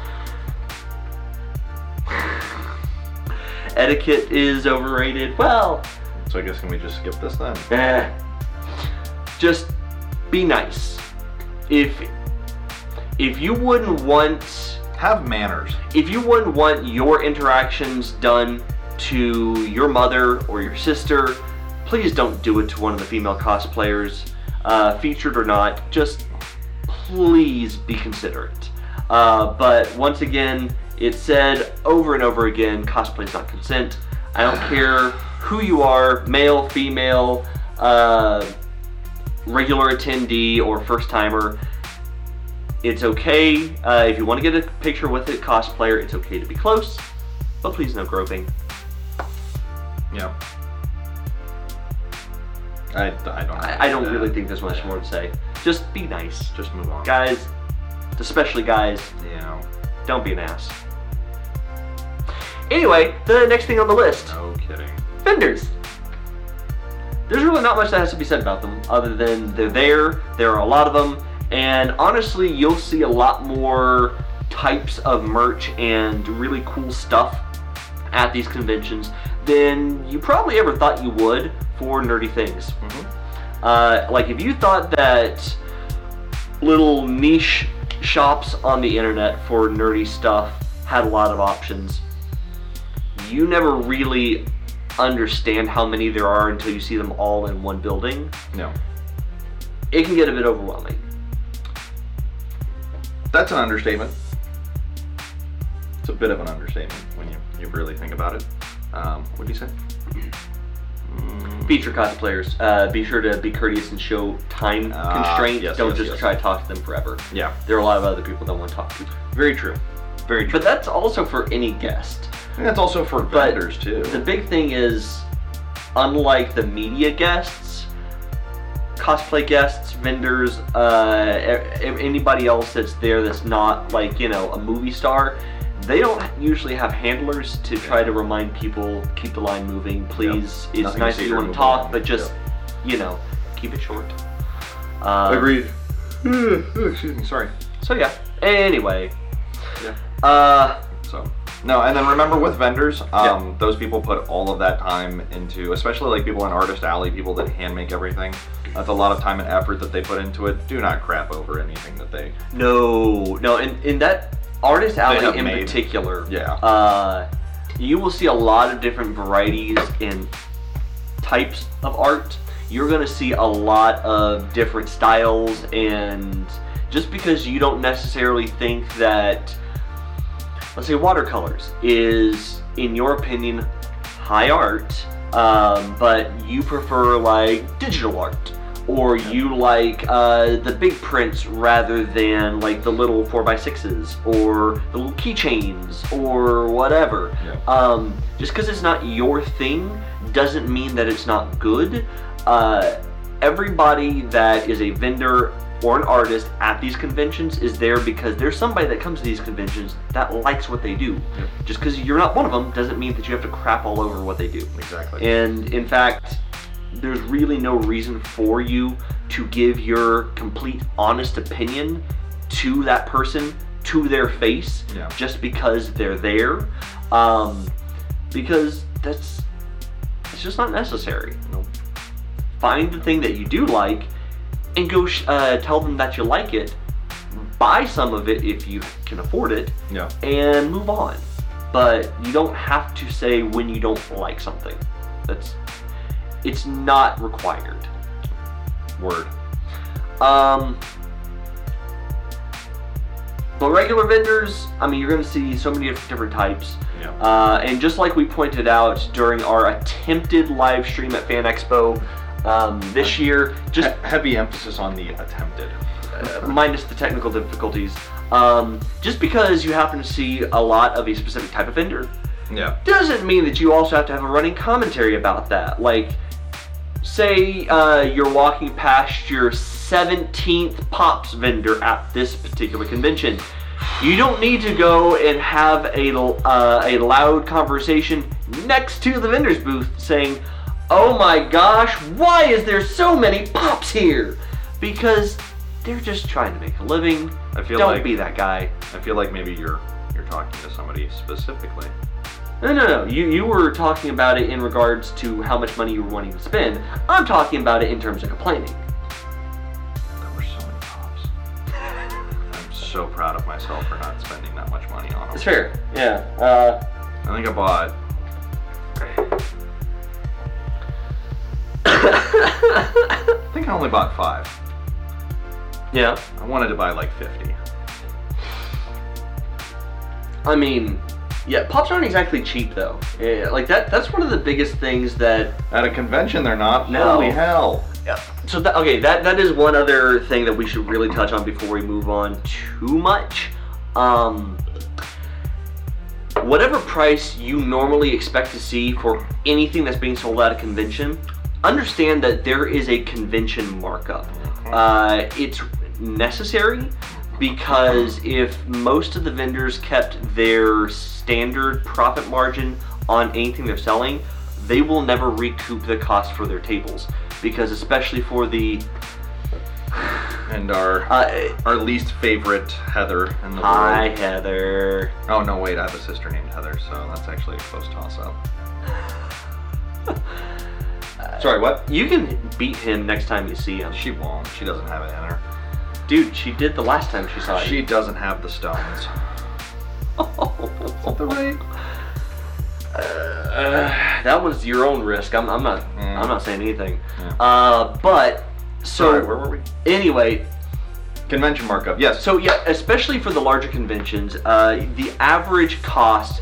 Etiquette is overrated. Well, So I guess can we just skip this then? eh. Just be nice. If if you wouldn't want Have manners. if you wouldn't want your interactions done to your mother or your sister, please don't do it to one of the female cosplayers, uh, featured or not. Just please be considerate. Uh, but once again, it's said over and over again cosplay is not consent. I don't care who you are male, female, uh, regular attendee, or first timer. It's okay uh, if you want to get a picture with a cosplayer. It's okay to be close, but please no groping. Yeah. I, I don't. I, I don't that. really think there's much more to say. Just be nice, Just move on. guys. Especially guys, Yeah. don't be an ass. Anyway, the next thing on the list: No kidding. Vendors. There's really not much that has to be said about them, other than they're there. There are a lot of them, and honestly, you'll see a lot more types of merch and really cool stuff at these conventions than you probably ever thought you would for nerdy things. Mm-hmm. Uh, like if you thought that little niche shops on the internet for nerdy stuff had a lot of options, you never really understand how many there are until you see them all in one building. No. It can get a bit overwhelming. That's an understatement. It's a bit of an understatement when you, you really think about it. Um, what do you say? Mm, Feature cosplayers, uh, be sure to be courteous and show time Ah, constraint. yes, Don't yes, just yes. try to talk to them forever. Yeah. There are a lot of other people that want to talk to. Very true. Very true. But that's also for any guest. And that's also for But vendors too. The big thing is, unlike the media guests, cosplay guests, vendors, uh, anybody else that's there that's not like you know a movie star, they don't usually have handlers to try to remind people keep the line moving. Please, it's Nothing nice that secret, you want to talk, but just you know keep it short. Um, Agreed. Excuse me. Sorry. So yeah. Anyway. Yeah. Uh, So no, and then remember with vendors, um, those people put all of that time into, especially like people in Artist Alley, people that hand make everything. That's a lot of time and effort that they put into it. Do not crap over anything that they. No, no, in, in that artist alley in made- particular, Yeah. uh, you will see a lot of different varieties and types of art. You're gonna see a lot of different styles, and just because you don't necessarily think that, let's say, watercolors is, in your opinion, high art, um, but you prefer like digital art or you like uh, the big prints rather than like the little 4x6s or the little keychains or whatever. Yeah. Um, just because it's not your thing doesn't mean that it's not good. Uh, everybody that is a vendor or an artist at these conventions is there because there's somebody that comes to these conventions that likes what they do. Yep. Just because you're not one of them doesn't mean that you have to crap all over what they do. Exactly. And in fact, there's really no reason for you to give your complete honest opinion to that person, to their face, Yeah. just because they're there. Um, because that's it's just not necessary. Nope. Find the thing that you do like, and go sh- uh, tell them that you like it. Buy some of it if you can afford it, Yeah. and move on. But you don't have to say when you don't like something. That's it's not required. Word. Um, but regular vendors, I mean, you're going to see so many different types. Yeah. Uh, and just like we pointed out during our attempted live stream at Fan Expo um, this year, just He- heavy emphasis on the attempted. uh, minus the technical difficulties, um, just because you happen to see a lot of a specific type of vendor Yeah. doesn't mean that you also have to have a running commentary about that. Like, say uh, you're walking past your 17th Pops vendor at this particular convention. You don't need to go and have a, uh, a loud conversation next to the vendor's booth saying, Oh my gosh, why is there so many Pops here? Because they're just trying to make a living. I feel don't like be that guy. I feel like maybe you're you're talking to somebody specifically. No, no, no. You you were talking about it in regards to how much money you were wanting to spend. I'm talking about it in terms of complaining. There were so many pops. I'm so proud of myself for not spending that much money on them. It's fair. Yeah. Uh, I think I bought. I think I only bought five. yeah. I wanted to buy like 50. I mean, yeah. Pops aren't exactly cheap though. Yeah, like that. That's one of the biggest things that. At a convention, they're not. No. Holy hell! Yeah. So that, okay, that that is one other thing that we should really touch on before we move on too much. Um, whatever price you normally expect to see for anything that's being sold at a convention, understand that there is a convention markup. Uh, it's necessary because if most of the vendors kept their standard profit margin on anything they're selling, they will never recoup the cost for their tables. Because especially for the And our uh, our least favorite Heather in the hi world. Heather. Oh no, wait, I have a sister named Heather, so that's actually a close toss up. Sorry, what? You can beat him next time you see him. She won't. She doesn't have it in her. Dude, she did the last time she saw you. She doesn't have the stones. the right? Uh, that was your own risk. I'm, I'm not. Mm. I'm not saying anything. Yeah. Uh, but so Sorry, where were we? anyway, Convention markup. Yes. so yeah, especially for the larger conventions, uh, the average cost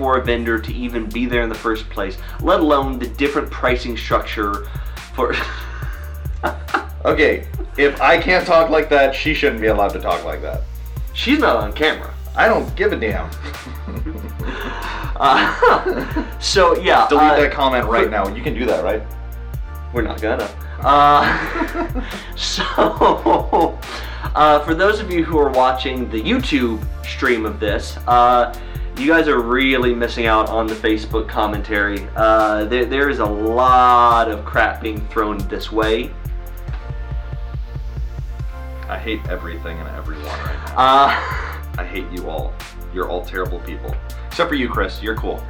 for a vendor to even be there in the first place, let alone the different pricing structure for. Okay, if I can't talk like that, she shouldn't be allowed to talk like that. She's not on camera. I don't give a damn. Uh, so yeah, Delete uh, that comment right now. You can do that, right? We're not gonna. Uh, so, uh, for those of you who are watching the YouTube stream of this, uh, you guys are really missing out on the Facebook commentary. Uh, there, there is a lot of crap being thrown this way. I hate everything and everyone right now. Uh, I hate you all. You're all terrible people. Except for you, Chris. You're cool.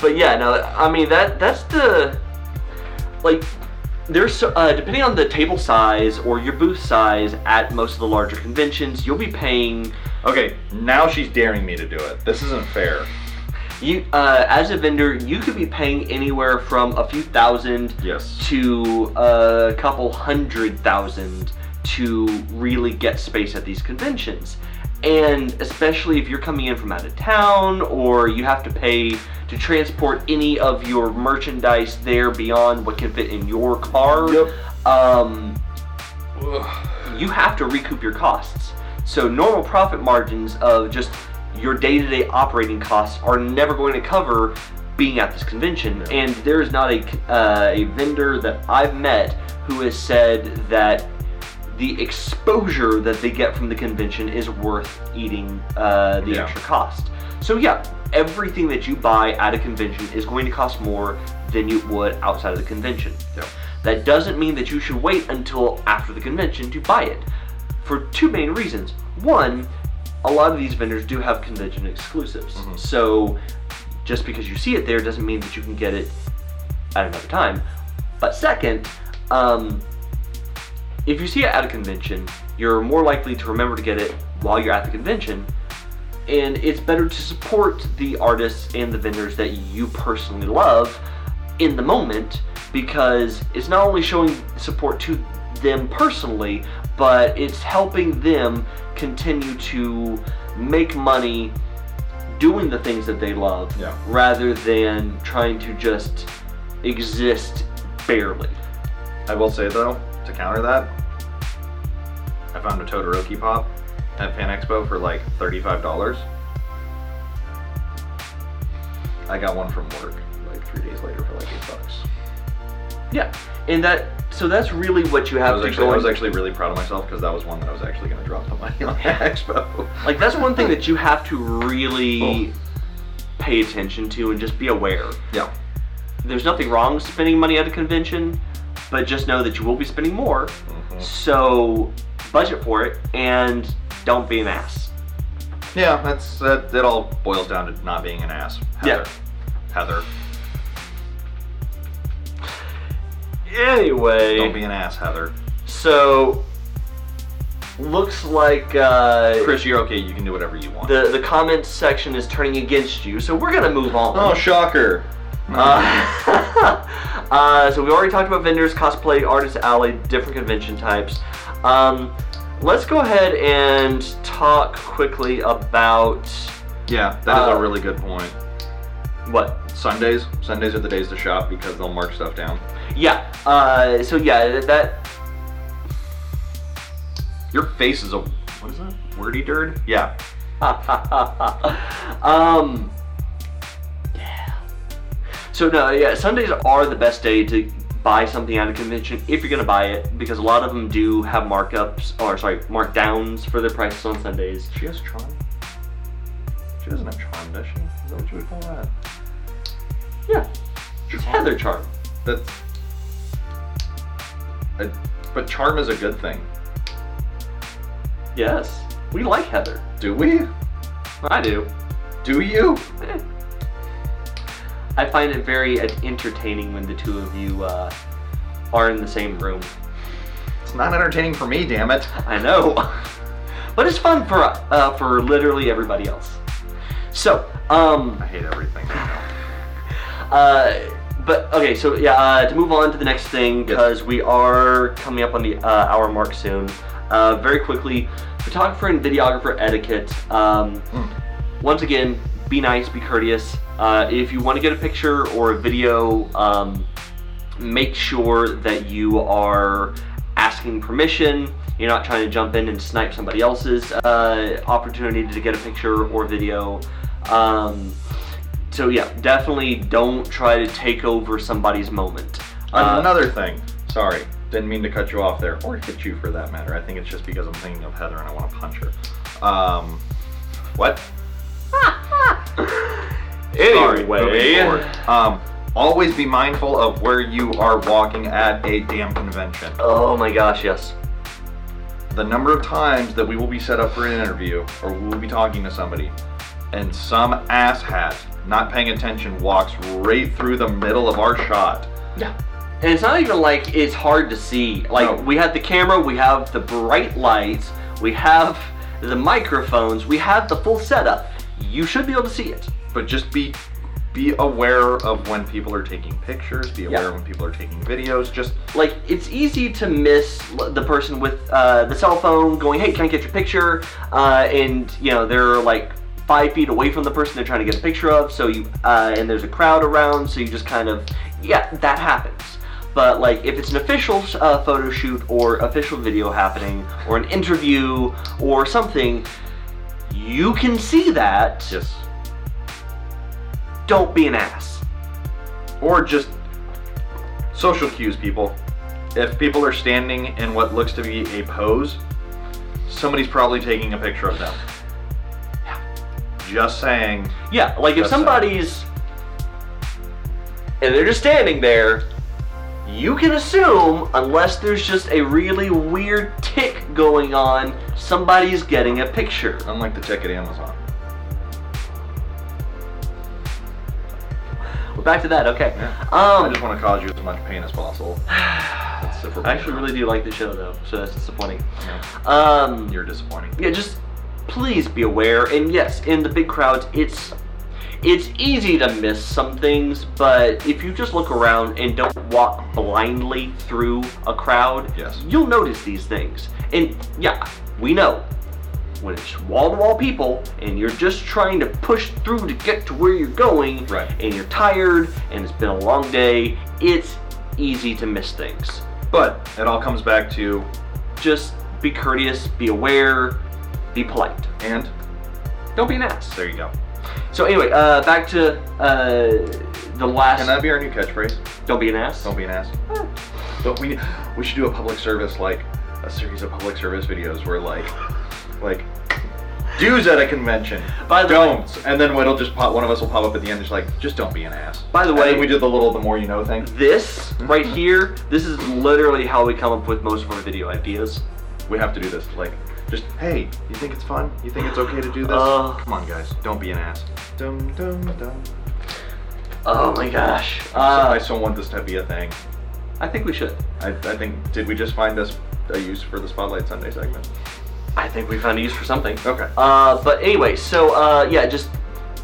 but yeah, no, I mean that that's the like there's uh, depending on the table size or your booth size at most of the larger conventions, you'll be paying Okay, now she's daring me to do it. This isn't fair. You, uh, as a vendor, you could be paying anywhere from a few thousand Yes. to a couple hundred thousand to really get space at these conventions. And especially if you're coming in from out of town or you have to pay to transport any of your merchandise there beyond what can fit in your car, Yep. um, you have to recoup your costs. So normal profit margins of just your day-to-day operating costs are never going to cover being at this convention. And there is not a uh, a vendor that I've met who has said that the exposure that they get from the convention is worth eating uh, the Yeah. extra cost. So yeah, everything that you buy at a convention is going to cost more than you would outside of the convention. Yep. That doesn't mean that you should wait until after the convention to buy it. For two main reasons. One, a lot of these vendors do have convention exclusives. Mhm. So just because you see it there doesn't mean that you can get it at another time. But second, um, if you see it at a convention, you're more likely to remember to get it while you're at the convention. And it's better to support the artists and the vendors that you personally love in the moment because it's not only showing support to them personally, but it's helping them continue to make money doing the things that they love Yeah. rather than trying to just exist barely. I will say though, to counter that, I found a Todoroki pop at Fan Expo for like thirty-five dollars. I got one from work like three days later for like eight bucks. Yeah, and that so that's really what you I have was to actually, go. I was actually really proud of myself because that was one that I was actually going to drop the money on at Expo. Like that's one thing that you have to really Oh. pay attention to and just be aware. yeah, There's nothing wrong with spending money at a convention, but just know that you will be spending more. Mhm. So budget for it and don't be an ass. yeah. That's that. It all boils down to not being an ass. Heather. Heather, Anyway, don't be an ass, Heather. so looks like uh, Chris, you're okay. You can do whatever you want. the the comments section is turning against you. So we're gonna move on. oh, shocker. Uh, uh, so we already talked about vendors, cosplay, artist alley, different convention types. Um, let's go ahead and talk quickly about yeah, that is uh, a really good point. what. Sundays, Sundays are the days to shop because they'll mark stuff down. Yeah. Uh, so yeah, that. Your face is a what is that? Wordy dirt? Yeah. um. So no, yeah, Sundays are the best day to buy something at a convention if you're gonna buy it because a lot of them do have markups or sorry markdowns for their prices on Sundays. She has charm. She doesn't have charm, does she? Is that what you would call that? Yeah, it's Heather Charm. That's. I- but charm is a good thing. Yes, we like Heather. Do we? I do. Do you? I find it very entertaining when the two of you uh, are in the same room. It's not entertaining for me, damn it. I know, but it's fun for uh, for literally everybody else. So, um, I hate everything. uh, but okay, so yeah, uh, to move on to the next thing because we are coming up on the uh, hour mark soon. Uh, very quickly, photographer and videographer etiquette. Um, once again, be nice, be courteous. Uh, if you want to get a picture or a video, um, make sure that you are asking permission. You're not trying to jump in and snipe somebody else's uh, opportunity to get a picture or video. Um, so yeah, definitely don't try to take over somebody's moment. Uh, Another thing. Sorry, didn't mean to cut you off there, or hit you for that matter. I think it's just because I'm thinking of Heather and I want to punch her. Um, what? Sorry, moving anyway. Um, always be mindful of where you are walking at a damn convention. oh my gosh, yes. The number of times that we will be set up for an interview or we will be talking to somebody, and some asshat not paying attention walks right through the middle of our shot. Yeah. And it's not even like it's hard to see. Like No. we have the camera, we have the bright lights, we have the microphones, we have the full setup. You should be able to see it. But just be be aware of when people are taking pictures. Be aware Yeah. when people are taking videos. Just Like it's easy to miss the person with uh, the cell phone going, "Hey, can I get your picture?" Uh, and you know they're like five feet away from the person they're trying to get a picture of. So you uh, and there's a crowd around, so you just kind of yeah, that happens. But like if it's an official uh, photo shoot or official video happening or an interview or something, you can see that. just Don't be an ass. or just social cues, people. If people are standing in what looks to be a pose, somebody's probably taking a picture of them. Yeah. Just saying. Yeah, like if Just somebody's and they're just standing there, you can assume, unless there's just a really weird tick going on, somebody's getting a picture. Unlike the check at Amazon. We're back to that, okay. Yeah. I Um, just want to cause you as much pain as possible. I actually really do like the show though, so that's disappointing. Yeah. Um, You're disappointing. yeah, just please be aware. And yes, in the big crowds, it's it's easy to miss some things, but if you just look around and don't walk blindly through a crowd, Yes. you'll notice these things. And yeah, we know when it's wall to wall people and you're just trying to push through to get to where you're going Right. and you're tired and it's been a long day, it's easy to miss things. But it all comes back to Just be courteous, be aware, be polite. and Don't be an ass. there you go. So anyway, uh, back to uh, the last. Can that be our new catchphrase? Don't be an ass. Don't be an ass. Don't we? We should do a public service like a series of public service videos where like, like, dues at a convention. By the way- and then it'll just pop. One of us will pop up at the end, just like, just don't be an ass. By the And way- then we did the little, the more you know thing. This right here, this is literally how we come up with most of our video ideas. We have to do this. Like, just hey, you think it's fun? You think it's okay to do this? Uh. Come on, guys, don't be an ass. Dum dum dum. Oh my gosh. I Uh, so want this to be a thing. I think we should. I, I think. Did we just find us a use for the Spotlight Sunday segment? I think we found a use for something. Okay. Uh, but anyway, so uh, yeah, just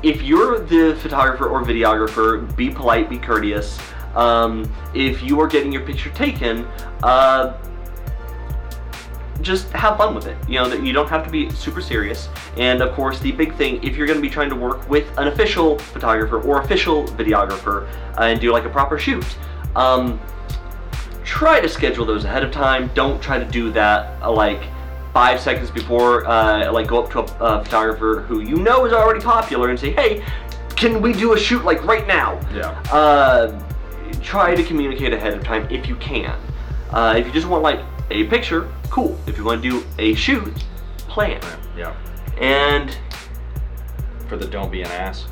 if you're the photographer or videographer, be polite, be courteous. Um, if you are getting your picture taken, uh, just have fun with it. You know that you don't have to be super serious. And of course, the big thing, if you're going to be trying to work with an official photographer or official videographer uh, and do like a proper shoot, um, try to schedule those ahead of time. Don't try to do that uh, like five seconds before, uh, like go up to a, photographer who you know is already popular and say, hey, can we do a shoot like right now? Yeah. Uh, try to communicate ahead of time if you can. Uh, if you just want like a picture, cool. If you want to do a shoot, plan. Yeah. And For the don't be an ass.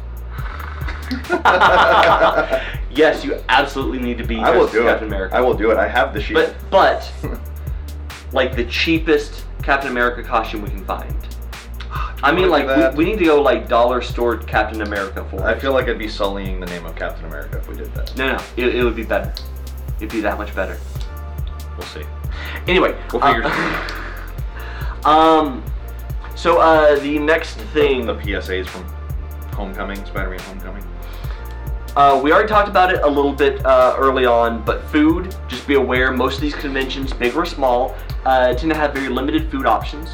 yes, you absolutely need to be I will do as it. Captain America. I will do it. I have the sheet. But but like the cheapest Captain America costume we can find. I mean, like we, we need to go like dollar store Captain America for. I feel like I'd be sullying the name of Captain America if we did that. no, no, it, it would be better. It'd be that much better. We'll see. Anyway, We'll figure uh, um, so uh, the next thing The PSAs from Homecoming, Spider-Man Homecoming. Uh, we already talked about it a little bit uh, early on, but food, just be aware, most of these conventions, big or small, uh, tend to have very limited food options.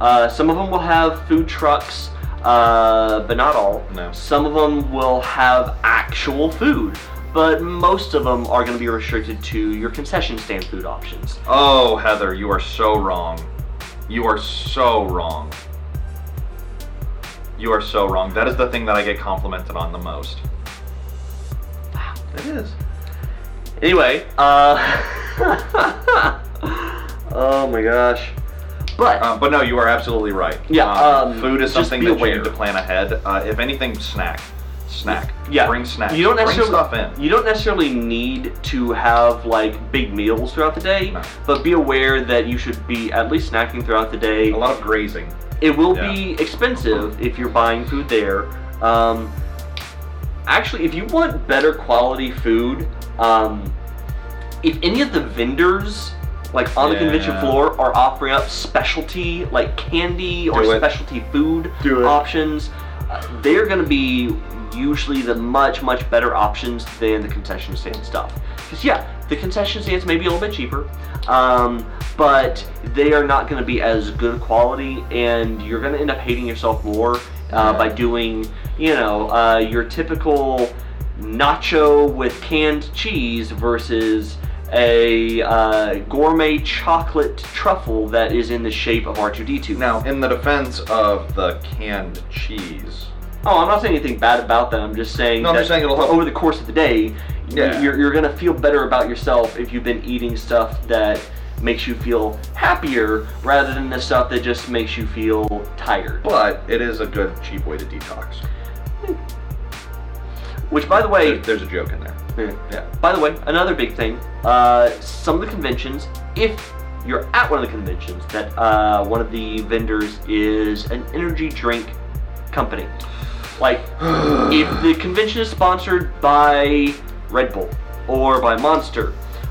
Uh, some of them will have food trucks, uh, but not all. No. Some of them will have actual food, but most of them are going to be restricted to your concession stand food options. Oh, Heather, you are so wrong. You are so wrong. You are so wrong. That is the thing that I get complimented on the most. It is. Anyway, uh. oh my gosh. But. Um, but no, you are absolutely right. Yeah, um, food is something that aware. you need to plan ahead. Uh, if anything, snack, snack. Yeah. Bring snacks. You don't necessarily stuff in. You don't necessarily need to have like big meals throughout the day, No. but be aware that you should be at least snacking throughout the day. A lot of grazing. It will Yeah. be expensive if you're buying food there. Um, actually, if you want better quality food, um, if any of the vendors like on the convention floor are offering up specialty like candy or it. specialty food Do options, uh, they're going to be usually the much much better options than the concession stand stuff. Because yeah, the concession stands may be a little bit cheaper, um, but they are not going to be as good quality, and you're going to end up hating yourself more uh, by doing you know uh, your typical nacho with canned cheese versus a uh, gourmet chocolate truffle that is in the shape of R2D2. Now, in the defense of the canned cheese, Oh, I'm not saying anything bad about that. I'm just saying No, I'm that just saying it'll help. over the course of the day, Yeah. you're, you're gonna feel better about yourself if you've been eating stuff that makes you feel happier rather than the stuff that just makes you feel tired. but it is a good, cheap way to detox. Which, by the way, There- there's a joke in there. Yeah. By the way, another big thing. Uh, some of the conventions, if you're at one of the conventions, that uh, one of the vendors is an energy drink company. Like, if the convention is sponsored by Red Bull or by Monster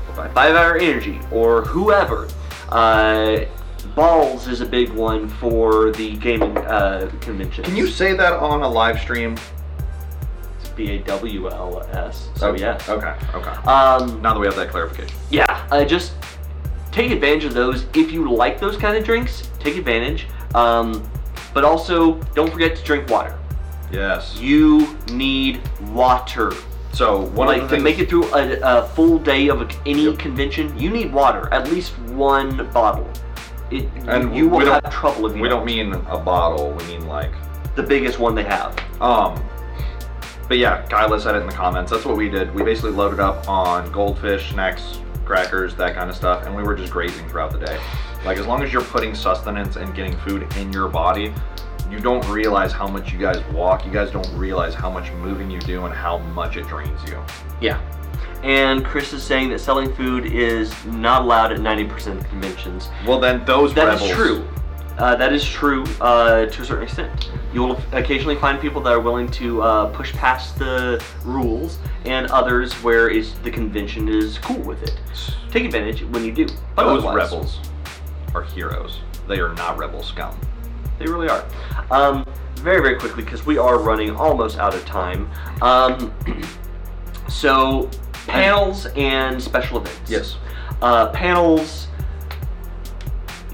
or by Five Hour Energy or whoever, uh, BAWLS is a big one for the gaming uh, convention. Can you say that on a live stream? B A W L S. So okay. yes. Okay. Okay. Um, Now that we have that clarification. yeah, uh, just take advantage of those. If you like those kind of drinks, take advantage. Um, but also, don't forget to drink water. Yes. You need water. So one like of the to make it through a, a full day of any Yep. convention, you need water. At least one bottle. It, And you will have trouble if you we don't mean a bottle. We mean like the biggest one they have. Um, but yeah, Kyla said it in the comments. That's what we did. We basically loaded up on goldfish, snacks, crackers, that kind of stuff, and we were just grazing throughout the day. Like as long as you're putting sustenance and getting food in your body, you don't realize how much you guys walk. You guys don't realize how much moving you do and how much it drains you. Yeah. And Chris is saying that selling food is not allowed at 90% of conventions. Well, then those rebels. That is true. Uh, that is true uh, to a certain extent. You will occasionally find people that are willing to uh, push past the rules, and others where is the convention is cool with it. Take advantage when you do. Those otherwise, rebels are heroes. They are not rebel scum. They really are. Um, very, very quickly, because we are running almost out of time. Um, so, panels and special events. Yes. Uh, panels.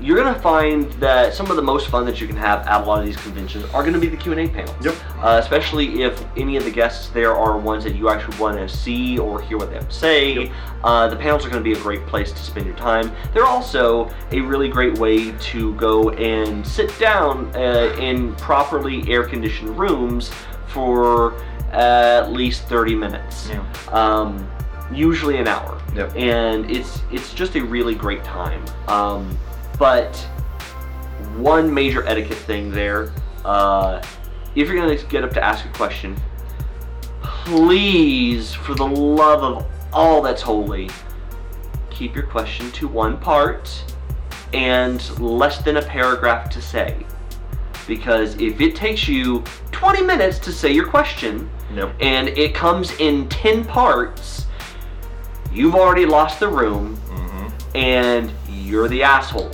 You're gonna find that some of the most fun that you can have at a lot of these conventions are gonna be the Q and A panels. Yep. Uh, especially if any of the guests there are ones that you actually want to see or hear what they have to say. Yep. Uh, the panels are going to be a great place to spend your time. They're also a really great way to go and sit down uh, in properly air-conditioned rooms for at least 30 minutes. Yeah. Um, usually an hour. Yep. And it's it's just a really great time. Um, but one major etiquette thing there, uh, if you're gonna get up to ask a question, please, for the love of all that's holy, keep your question to one part and less than a paragraph to say. Because if it takes you 20 minutes to say your question Yep. and it comes in 10 parts, you've already lost the room Mm-hmm. and you're the asshole.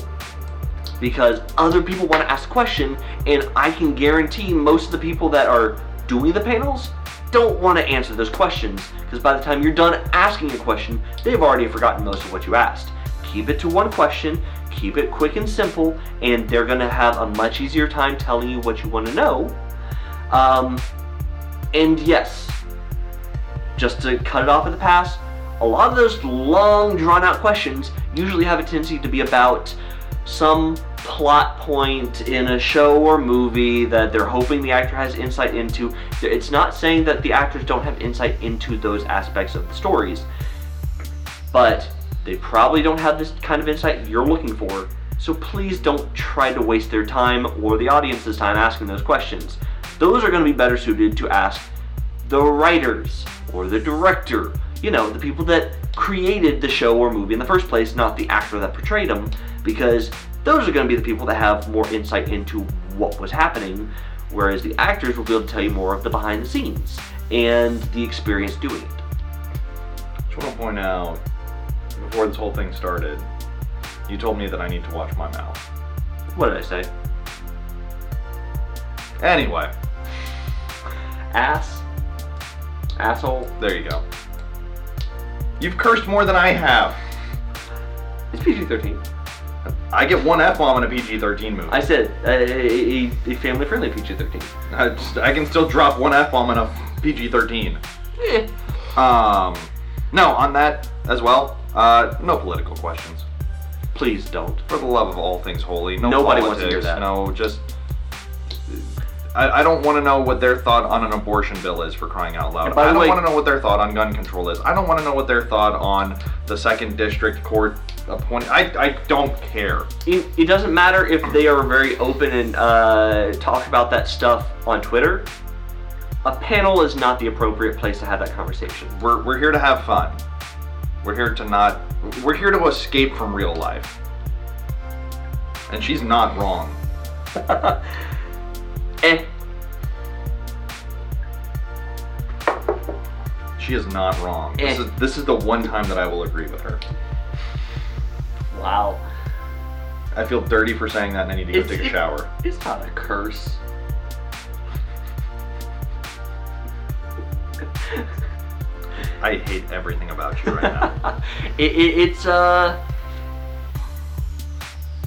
Because other people want to ask a question, and I can guarantee most of the people that are doing the panels don't want to answer those questions. Because by the time you're done asking a question, they've already forgotten most of what you asked. Keep it to one question, keep it quick and simple, and they're going to have a much easier time telling you what you want to know. Um, and yes, just to cut it off at the pass, a lot of those long, drawn out questions usually have a tendency to be about some plot point in a show or movie that they're hoping the actor has insight into. It's not saying that the actors don't have insight into those aspects of the stories, but they probably don't have this kind of insight you're looking for. So please don't try to waste their time or the audience's time asking those questions. Those are going to be better suited to ask the writers or the director, you know, the people that created the show or movie in the first place, not the actor that portrayed them, because those are going to be the people that have more insight into what was happening, whereas the actors will be able to tell you more of the behind the scenes and the experience doing it. Just want to point out, before this whole thing started, you told me that I need to watch my mouth. What did I say? Anyway, Ass? Asshole? there you go. You've cursed more than I have. It's PG 13. I get one F bomb in a PG 13 movie. I said uh, a, a family friendly PG 13. I, just- I can still drop one F bomb in a PG 13. Eh. Um, no, on that as well, uh, no political questions. Please don't. For the love of all things holy, no Nobody wants to hear that. No, just. I, I don't want to know what their thought on an abortion bill is for crying out loud. I don't want to know what their thought on gun control is. I don't want to know what their thought on the second district court appointed. I, I don't care. It, it doesn't matter if they are very open and uh, talk about that stuff on Twitter. A panel is not the appropriate place to have that conversation. We're, we're here to have fun. We're here to not. We're here to escape from real life. And she's not wrong. Eh. She is not wrong. This Eh. is this is the one time that I will agree with her. Wow. I feel dirty for saying that, and I need to go It's- take a it- shower. It's not a curse. I hate everything about you right now. it, it, it's uh,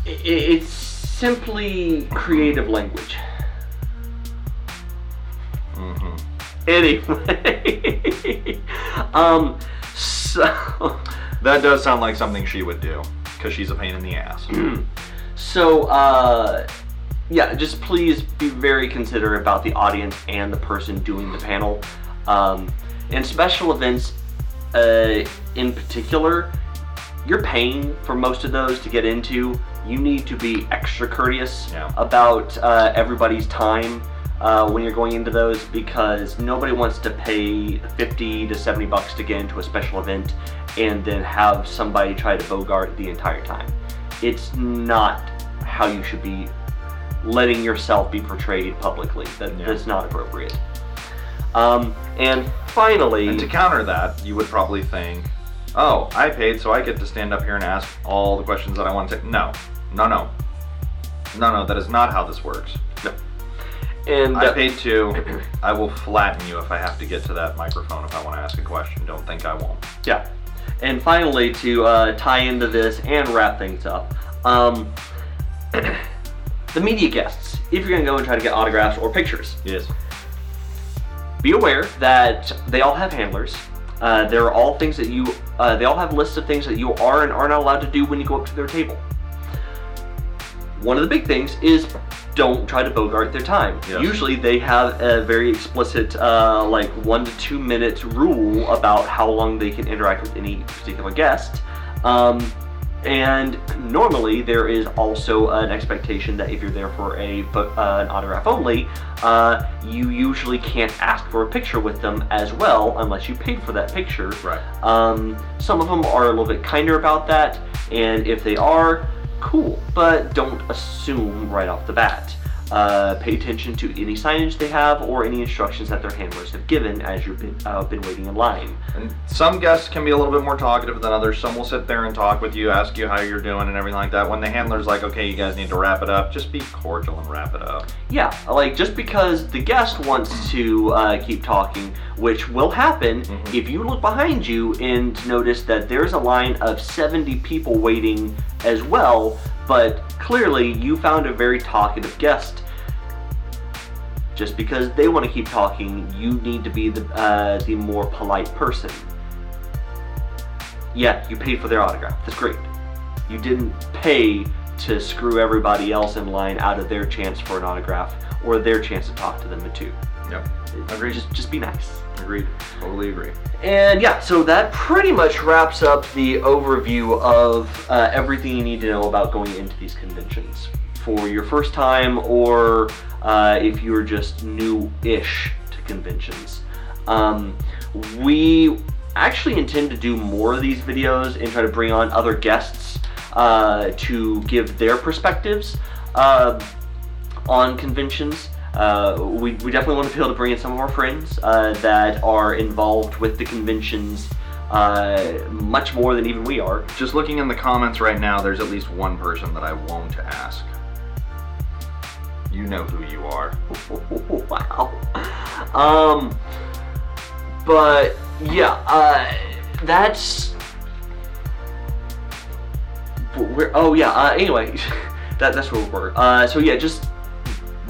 it's simply creative language. Anyway, um, so That does sound like something she would do, because she's a pain in the ass. so uh, yeah, just please be very considerate about the audience and the person doing the panel. Um, and special events, uh, in particular, you're paying for most of those to get into. You need to be extra courteous Yeah. about uh, everybody's time uh, when you're going into those because nobody wants to pay 50 to 70 bucks to get into a special event and then have somebody try to bogart the entire time. It's not how you should be letting yourself be portrayed publicly. That, Yeah. That's not appropriate. Um, and finally, And to counter that, you would probably think, oh, I paid, so I get to stand up here and ask all the questions that I want to. No, no, no. No, no, that is not how this works. And I uh, paid too. I will flatten you if I have to get to that microphone if I want to ask a question. Don't think I won't. Yeah. And finally, to uh, tie into this and wrap things up, um, the media guests, if you're going to go and try to get autographs or pictures, Yes. be aware that they all have handlers. Uh, there are all things that you, uh, they all have lists of things that you are and are not allowed to do when you go up to their table. One of the big things is don't try to bogart their time. Yes. Usually they have a very explicit, uh, like one to two minutes rule about how long they can interact with any particular guest. Um, and normally there is also an expectation that if you're there for a uh, an autograph only, uh, you usually can't ask for a picture with them as well unless you paid for that picture. Right. Um, some of them are a little bit kinder about that, and if they are, cool. But don't assume right off the bat. Uh, pay attention to any signage they have or any instructions that their handlers have given as you've been, uh, been waiting in line. And some guests can be a little bit more talkative than others. Some will sit there and talk with you, ask you how you're doing and everything like that. When the handler's like, okay, you guys need to wrap it up, just be cordial and wrap it up. Yeah, like just because the guest wants to uh, keep talking, which will happen Mhm. if you look behind you and notice that there's a line of 70 people waiting as well, but clearly you found a very talkative guest. Just because they want to keep talking, you need to be the uh, the more polite person. Yeah, you paid for their autograph. That's great. You didn't pay to screw everybody else in line out of their chance for an autograph or their chance to talk to them too. Yep. Agreed. Just just be nice. Agreed. Totally agree. And yeah, so that pretty much wraps up the overview of uh, everything you need to know about going into these conventions for your first time or uh, if you're just new-ish to conventions. Um, we actually intend to do more of these videos and try to bring on other guests uh, to give their perspectives uh, on conventions. Uh, we, we definitely want to be able to bring in some of our friends uh, that are involved with the conventions uh, much more than even we are. Just looking in the comments right now, there's at least one person that I won't ask. You know who you are. wow. Um, but yeah, uh, that's. We're, oh yeah. Uh, anyway, that that's where we're. Uh, so yeah, just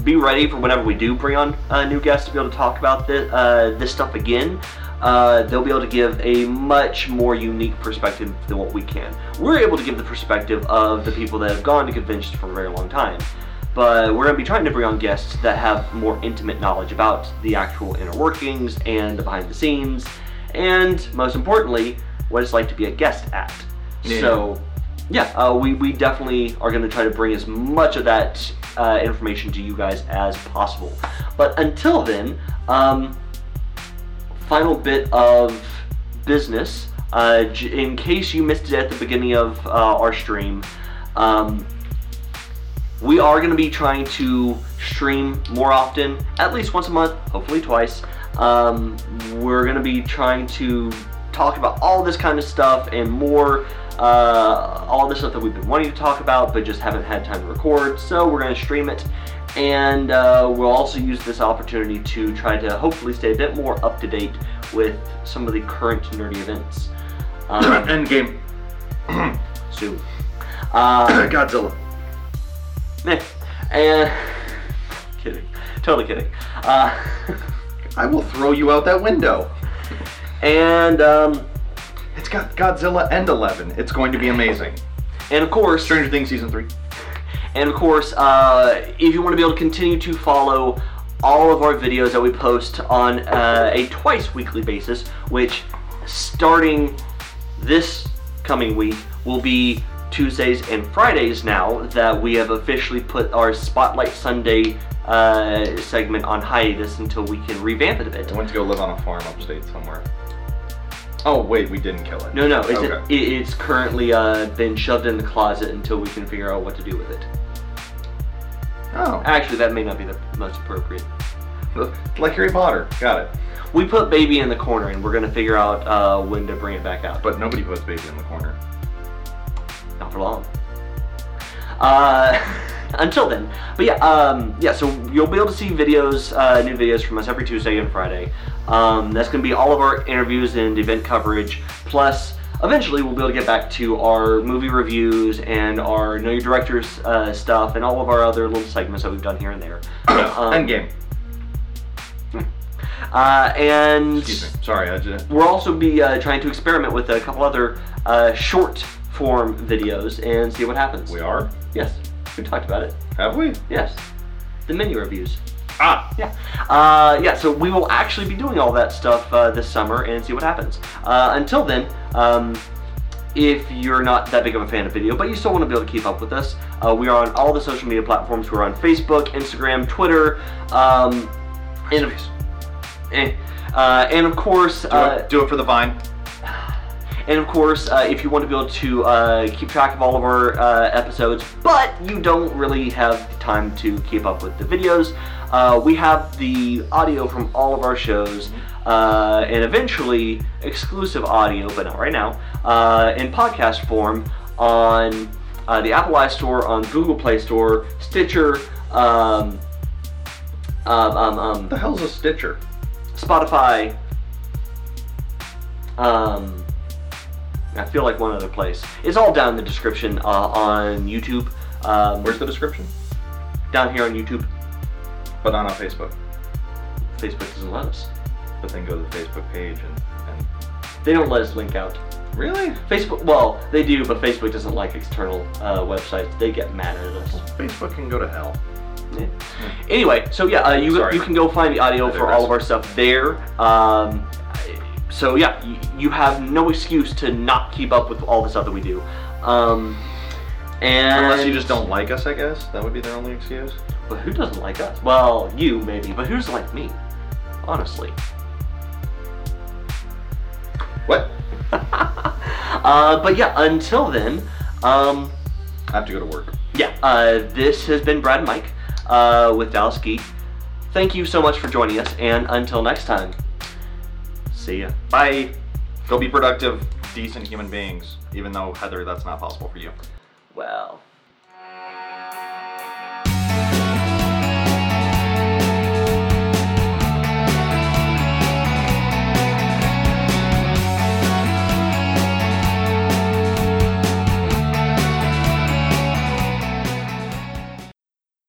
be ready for whenever we do bring on uh, new guests to be able to talk about this uh, this stuff again. Uh, they'll be able to give a much more unique perspective than what we can. We're able to give the perspective of the people that have gone to conventions for a very long time but we're going to be trying to bring on guests that have more intimate knowledge about the actual inner workings and the behind the scenes, and most importantly, what it's like to be a guest at. Yeah. So, yeah, uh, we, we definitely are going to try to bring as much of that uh, information to you guys as possible. But until then, um, final bit of business. Uh, in case you missed it at the beginning of uh, our stream, um, we are going to be trying to stream more often, at least once a month, hopefully twice. Um, we're going to be trying to talk about all this kind of stuff and more uh, all the stuff that we've been wanting to talk about, but just haven't had time to record. So we're going to stream it, and uh, we'll also use this opportunity to try to hopefully stay a bit more up to date with some of the current nerdy events. Um, Endgame. soon. Uh, Godzilla. meh. and kidding, totally kidding. Uh, I will throw you out that window. and um, It's got Godzilla and Eleven. It's going to be amazing. and of course, Stranger Things season three. And of course, uh, if you want to be able to continue to follow all of our videos that we post on uh, a twice weekly basis, which starting this coming week will be Tuesdays and Fridays now that we have officially put our Spotlight Sunday uh, segment on hiatus until we can revamp it a bit. I went to go live on a farm upstate somewhere. Oh wait, we didn't kill it. No, no, it's, Okay. it, it's currently uh, been shoved in the closet until we can figure out what to do with it. Oh, Actually, that may not be the most appropriate. like Harry Potter. Got it. We put baby in the corner, and we're gonna figure out uh, when to bring it back out. But nobody puts baby in the corner. not for long. Uh, until then, but yeah, um, yeah. So you'll be able to see videos, uh, new videos from us every Tuesday and Friday. Um, that's gonna be all of our interviews and event coverage. Plus, eventually, we'll be able to get back to our movie reviews and our Know Your Directors uh, stuff, and all of our other little segments that we've done here and there. Um, Endgame. Uh, and Excuse me. Sorry, I just. we'll also be uh, trying to experiment with a couple other uh, short form videos and see what happens. We are. Yes, we talked about it. Have we? Yes, the menu reviews. Ah. Yeah, uh, yeah. So we will actually be doing all that stuff uh, this summer and see what happens. Uh, until then, um, if you're not that big of a fan of video, but you still want to be able to keep up with us, uh, we are on all the social media platforms. We're on Facebook, Instagram, Twitter, um, and, eh, uh, and of course, Do, uh, it, do it for the vine. And of course, uh, if you want to be able to uh, keep track of all of our uh, episodes, but you don't really have time to keep up with the videos, uh, we have the audio from all of our shows, uh, and eventually exclusive audio, but not right now, uh, in podcast form on uh, the Apple iStore, on Google Play Store, Stitcher, um, um, um, um, the hell's a Stitcher? Spotify. Um, I feel like one other place. It's all down in the description uh, on YouTube. Um, Where's the description? down here on YouTube? But not on Facebook. Facebook doesn't let us. But then go to the Facebook page and, and They don't let us link out. really Facebook, well, they do, but Facebook doesn't like external uh, websites. They get mad at us. Facebook can go to hell. Yeah. Anyway, so yeah, uh, you Sorry. you can go find the audio for all of our stuff there. Um, so yeah, you, you have no excuse to not keep up with all the stuff that we do. Um, and Unless you just don't like us, I guess that would be their only excuse. But who doesn't like us? Well, you maybe, but who's like me? Honestly. What? uh, but yeah, until then, um, I have to go to work. yeah, uh, this has been Brad and Mike uh, with Dallas Geek. Thank you so much for joining us, and until next time, see ya. Bye. Go be productive, decent human beings. Even though Heather, that's not possible for you. Well.